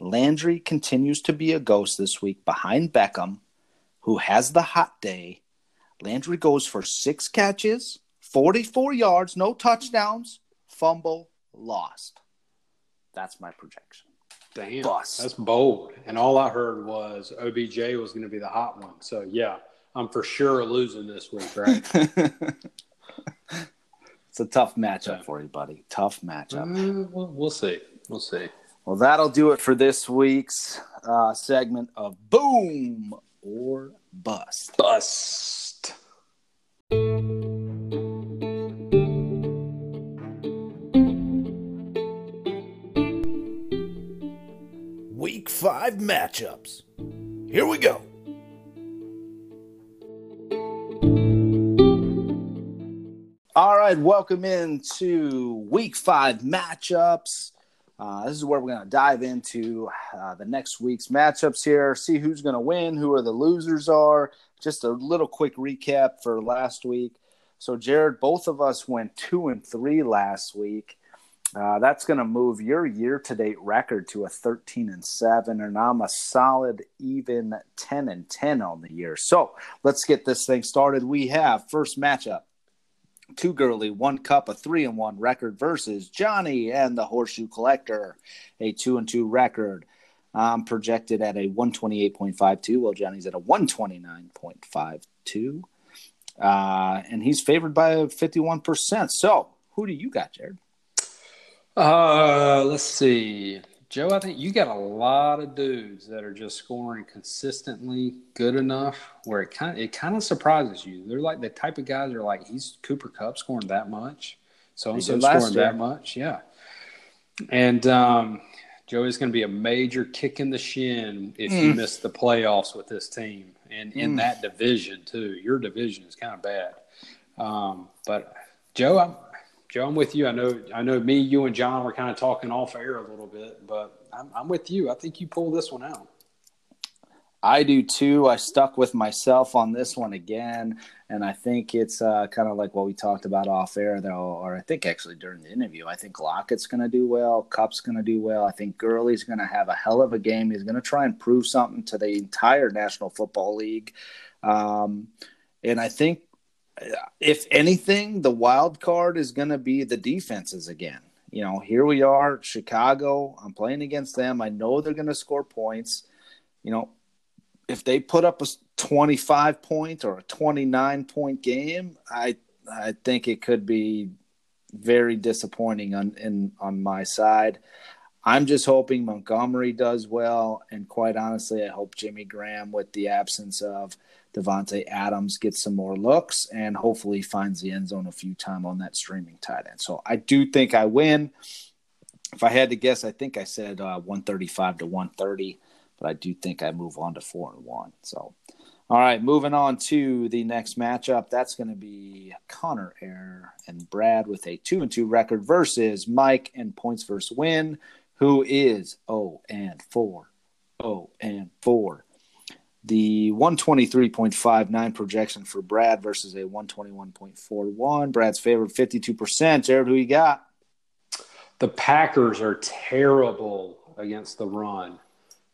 Landry continues to be a ghost this week behind Beckham, who has the hot day. Landry goes for six catches, 44 yards, no touchdowns, fumble, lost. That's my projection. Damn. Bust. That's bold. And all I heard was OBJ was going to be the hot one. So, yeah, I'm for sure losing this week, right? It's a tough matchup for you, buddy. Tough matchup. Uh, we'll, we'll see. We'll see. Well, that'll do it for this week's uh, segment of Boom or Bust. Bust. 5 matchups. Here we go. All right, welcome into week five matchups. Uh, this is where we're going to dive into uh, the next week's matchups here, see who's going to win, who are the losers are. Just a little quick recap for last week. So, Jared, both of us went two and three last week. Uh, that's going to move your year-to-date record to a 13 and seven, and I'm a solid even 10 and 10 on the year. So, let's get this thing started. We have first matchup two Gurley, one Kupp, a three and one record versus Johnny and the Horseshoe Collector, a two and two record. Um, projected at a 128.52, while Johnny's at a 129.52. Uh, and he's favored by 51%. So, who do you got, Jared? Uh, let's see. Joe, I think you got a lot of dudes that are just scoring consistently good enough where it kind of, it kind of surprises you. They're like the type of guys that are like, he's Cooper Kupp scoring that much, so and so scoring year. that much, yeah. And um, Joey's going to be a major kick in the shin if you miss the playoffs with this team and in that division too. Your division is kind of bad, um, but Joe, I'm Joe, I'm with you. I know, I know. Me, you, and John were kind of talking off air a little bit, but I'm, I'm with you. I think you pull this one out. I do too. I stuck with myself on this one again, and I think it's uh, kind of like what we talked about off air, though, or I think actually during the interview. I think Lockett's going to do well, Kupp's going to do well. I think Gurley's going to have a hell of a game. He's going to try and prove something to the entire National Football League, um, and I think if anything, the wild card is going to be the defenses again. You know, here we are, Chicago. I'm playing against them. I know they're going to score points. You know, if they put up a 25 point or a 29 point game, I I think it could be very disappointing on in on my side. I'm just hoping Montgomery does well, and quite honestly, I hope Jimmy Graham, with the absence of Davante Adams, gets some more looks and hopefully finds the end zone a few times on that streaming tight end. So I do think I win. If I had to guess, I think I said uh, 135 to 130 but I do think I move on to four and one. So, all right, moving on to the next matchup. That's going to be Connor Air and Brad with a two and two record versus Mike and points versus win, who is oh and four, oh and four. The 123.59 projection for Brad versus a 121.41. Brad's favored 52%. Jared, who you got? The Packers are terrible against the run.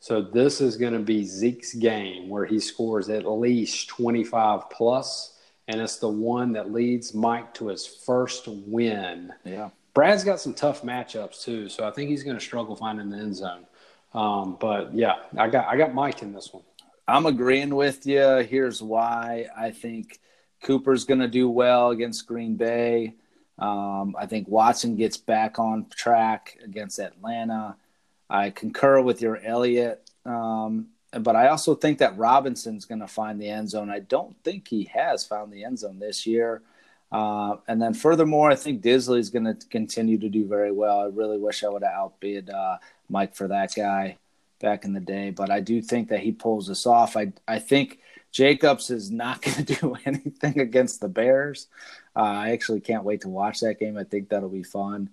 So this is going to be Zeke's game where he scores at least 25 plus, and it's the one that leads Mike to his first win. Yeah. Brad's got some tough matchups too, so I think he's going to struggle finding the end zone. Um, but yeah, I got I got Mike in this one. I'm agreeing with you. Here's why I think Cooper's going to do well against Green Bay. Um, I think Watson gets back on track against Atlanta. I concur with your Elliott, um, but I also think that Robinson's going to find the end zone. I don't think he has found the end zone this year. Uh, and then furthermore, I think Dissly's going to continue to do very well. I really wish I would have outbid uh, Mike for that guy back in the day, but I do think that he pulls this off. I I think Jacobs is not going to do anything against the Bears. Uh, I actually can't wait to watch that game. I think that'll be fun.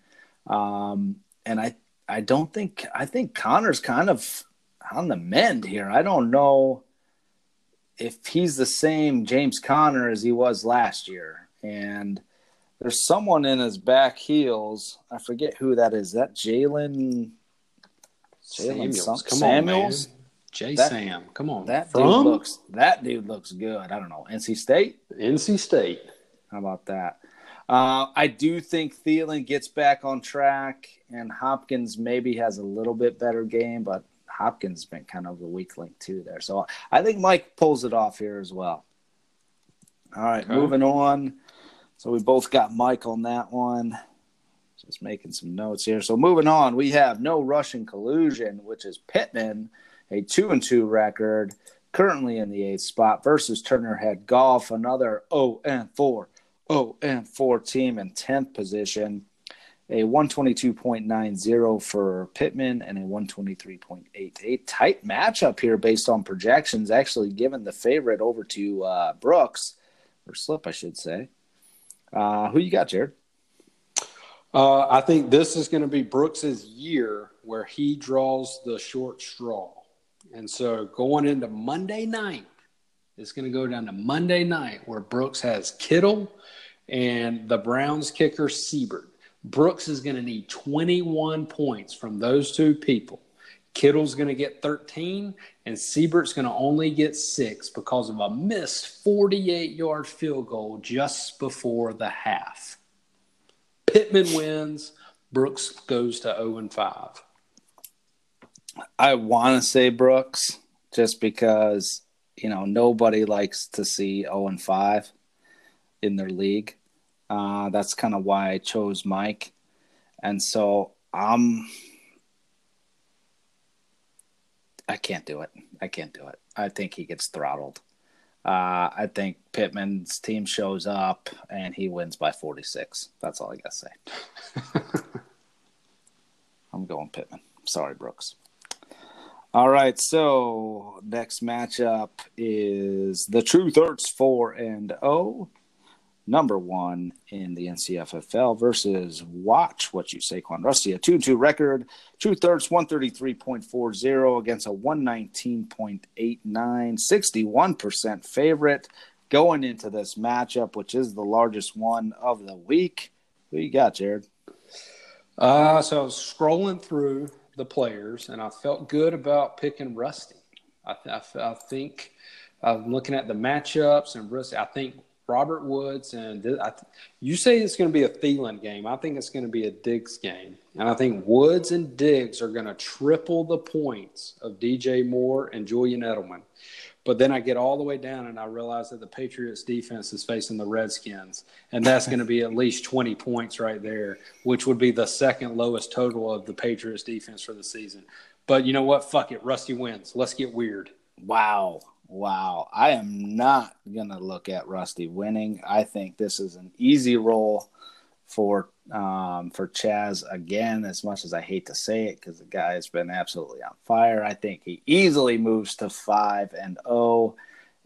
Um, and I I don't think I think Connor's kind of on the mend here. I don't know if he's the same James Conner as he was last year. And there's someone in his back heels. I forget who that is. That Jaylen Samuels. Sam- Come Samuels? on, man. Jay That- Sam. Come on. That dude looks that dude looks good. I don't know. NC State? NC State. How about that? Uh, I do think Thielen gets back on track, and Hopkins maybe has a little bit better game, but Hopkins has been kind of the weak link too there. So I think Mike pulls it off here as well. All right, Okay. moving on. So we both got Mike on that one. Just making some notes here. So moving on, we have no Russian collusion, which is Pittman, a two and two record, currently in the eighth spot versus Turner Head Golf, another 0 and 4, 0 and 4 team in tenth position. A 122.90 for Pittman and a 123.88. Tight matchup here based on projections, actually giving the favorite over to uh, Brooks, or Slip, I should say. Uh, who you got, Jared? Uh, I think this is going to be Brooks's year where he draws the short straw. And so going into Monday night, it's going to go down to Monday night where Brooks has Kittle and the Browns kicker Seibert. Brooks is going to need 21 points from those two people. Kittle's going to get 13, and Seibert's going to only get six because of a missed 48 yard field goal just before the half. Pittman wins. Brooks goes to 0 and 5. I want to say Brooks just because, you know, nobody likes to see 0 and 5 in their league. Uh, that's kind of why I chose Mike. And so I'm. I can't do it. I can't do it. I think he gets throttled. Uh, I think Pittman's team shows up and he wins by 46. That's all I got to say. I'm going Pittman. Sorry, Brooks. All right, so next matchup is the Truth Hurts 4 and 0, number one in the NCFFL versus Watch What You Say, Quan Rusty, a 2 2 record. two thirds, 133.40 against a 119.89, 61% favorite going into this matchup, which is the largest one of the week. Who you got, Jared? Uh, so I was scrolling through the players, and I felt good about picking Rusty. I, I, I think I'm looking at the matchups and Rusty. I think Robert Woods and th- you say it's going to be a Thielen game. I think it's going to be a Diggs game, and I think Woods and Diggs are going to triple the points of DJ Moore and Julian Edelman. But then I get all the way down and I realize that the Patriots defense is facing the Redskins, and that's going to be at least 20 points right there, which would be the second lowest total of the Patriots defense for the season. But you know what? Fuck it. Rusty wins. Let's get weird. Wow. Wow. I am not going to look at Rusty winning. I think this is an easy roll for um, for Chaz again, as much as I hate to say it, because the guy has been absolutely on fire. I think he easily moves to five and oh,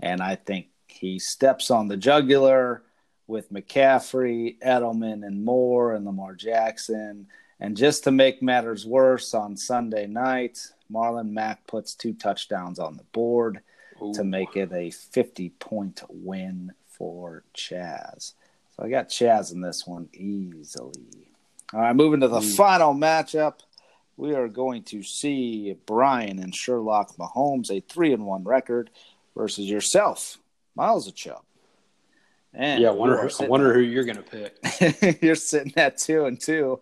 and I think he steps on the jugular with McCaffrey, Edelman, and Moore, and Lamar Jackson. And just to make matters worse, on Sunday night, Marlon Mack puts two touchdowns on the board. Ooh. to make it a 50 point win for Chaz. So I got Chaz in this one easily. All right, moving to the mm. final matchup. We are going to see Brian and Sherlock Mahomes, a three and one record, versus yourself, Miles of Chubb. And yeah, I wonder, I wonder who you're going to pick. you're sitting at two and two.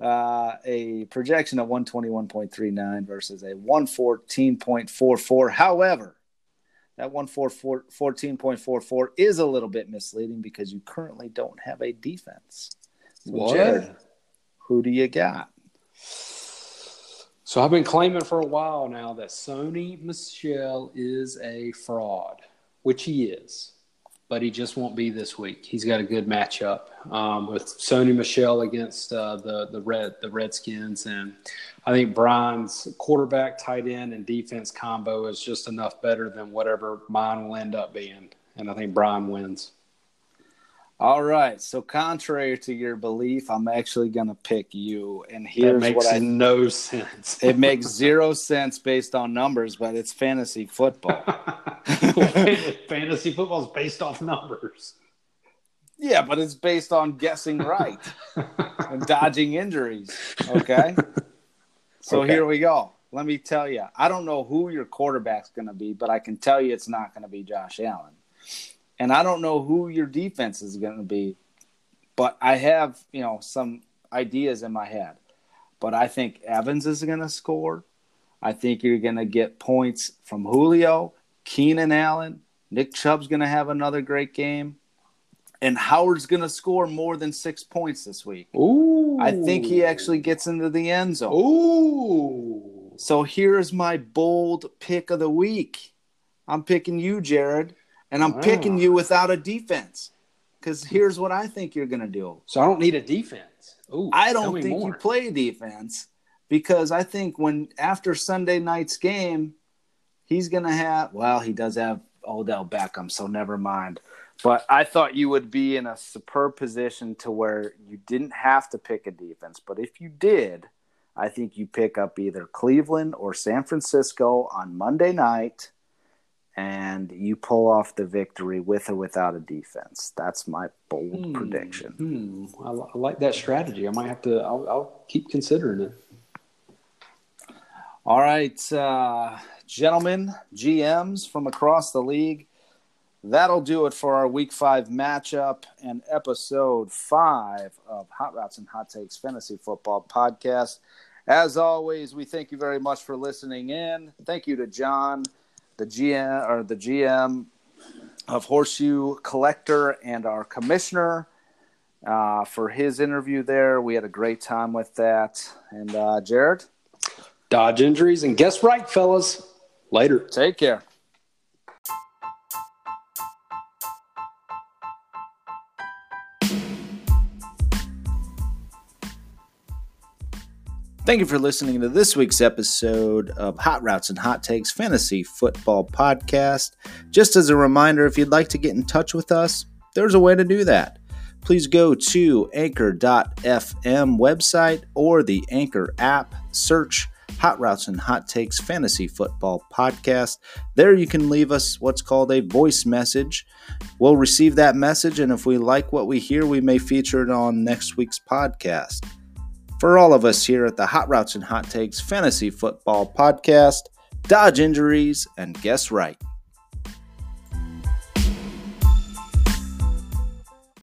Uh, a projection of 121.39 versus a 114.44. However, that 114.44 is a little bit misleading because you currently don't have a defense. What? Jared, who do you got? So I've been claiming for a while now that Sony Michel is a fraud, which he is, but he just won't be this week. He's got a good matchup um, with Sony Michel against uh, the the red the Redskins, and I think Brian's quarterback, tight end, and defense combo is just enough better than whatever mine will end up being, and I think Brian wins. All right. So contrary to your belief, I'm actually going to pick you. And here's that what I no sense. it makes zero sense based on numbers, but it's fantasy football. fantasy football is based off numbers. Yeah, but it's based on guessing right and dodging injuries. Okay. So okay. here we go. Let me tell you, I don't know who your quarterback's going to be, but I can tell you it's not going to be Josh Allen and I don't know who your defense is going to be, but I have you know some ideas in my head. But I think Evans is going to score. I think you're going to get points from Julio, Keenan Allen, Nick Chubb's going to have another great game, and Howard's going to score more than six points this week. Ooh! I think he actually gets into the end zone. Ooh! So here's my bold pick of the week. I'm picking you, Jared and I'm wow. picking you without a defense. Because here's what I think you're going to do. So I don't need a defense. Ooh, I don't think more. you play defense because I think when after Sunday night's game, he's going to have. Well, he does have Odell Beckham, so never mind. But I thought you would be in a superb position to where you didn't have to pick a defense. But if you did, I think you pick up either Cleveland or San Francisco on Monday night and you pull off the victory with or without a defense. That's my bold hmm. prediction. Hmm. I, I, like that strategy. I might have to. I'll, I'll keep considering it. All right, uh, gentlemen, GMs from across the league. That'll do it for our Week Five matchup and episode five of Hot Routes and Hot Takes Fantasy Football Podcast. As always, we thank you very much for listening in. Thank you to John the GM or the GM of Horseshoe Collector and our commissioner uh, for his interview there. We had a great time with that. And uh, Jared, dodge injuries and guess right, fellas. Later. Take care. Thank you for listening to this week's episode of Hot Routes and Hot Takes Fantasy Football Podcast. Just as a reminder, if you'd like to get in touch with us, there's a way to do that. Please go to anchor.fm website or the Anchor app, search Hot Routes and Hot Takes Fantasy Football Podcast. There you can leave us what's called a voice message. We'll receive that message, and if we like what we hear, we may feature it on next week's podcast. For all of us here at the Hot Routes and Hot Takes Fantasy Football Podcast, dodge injuries and guess right.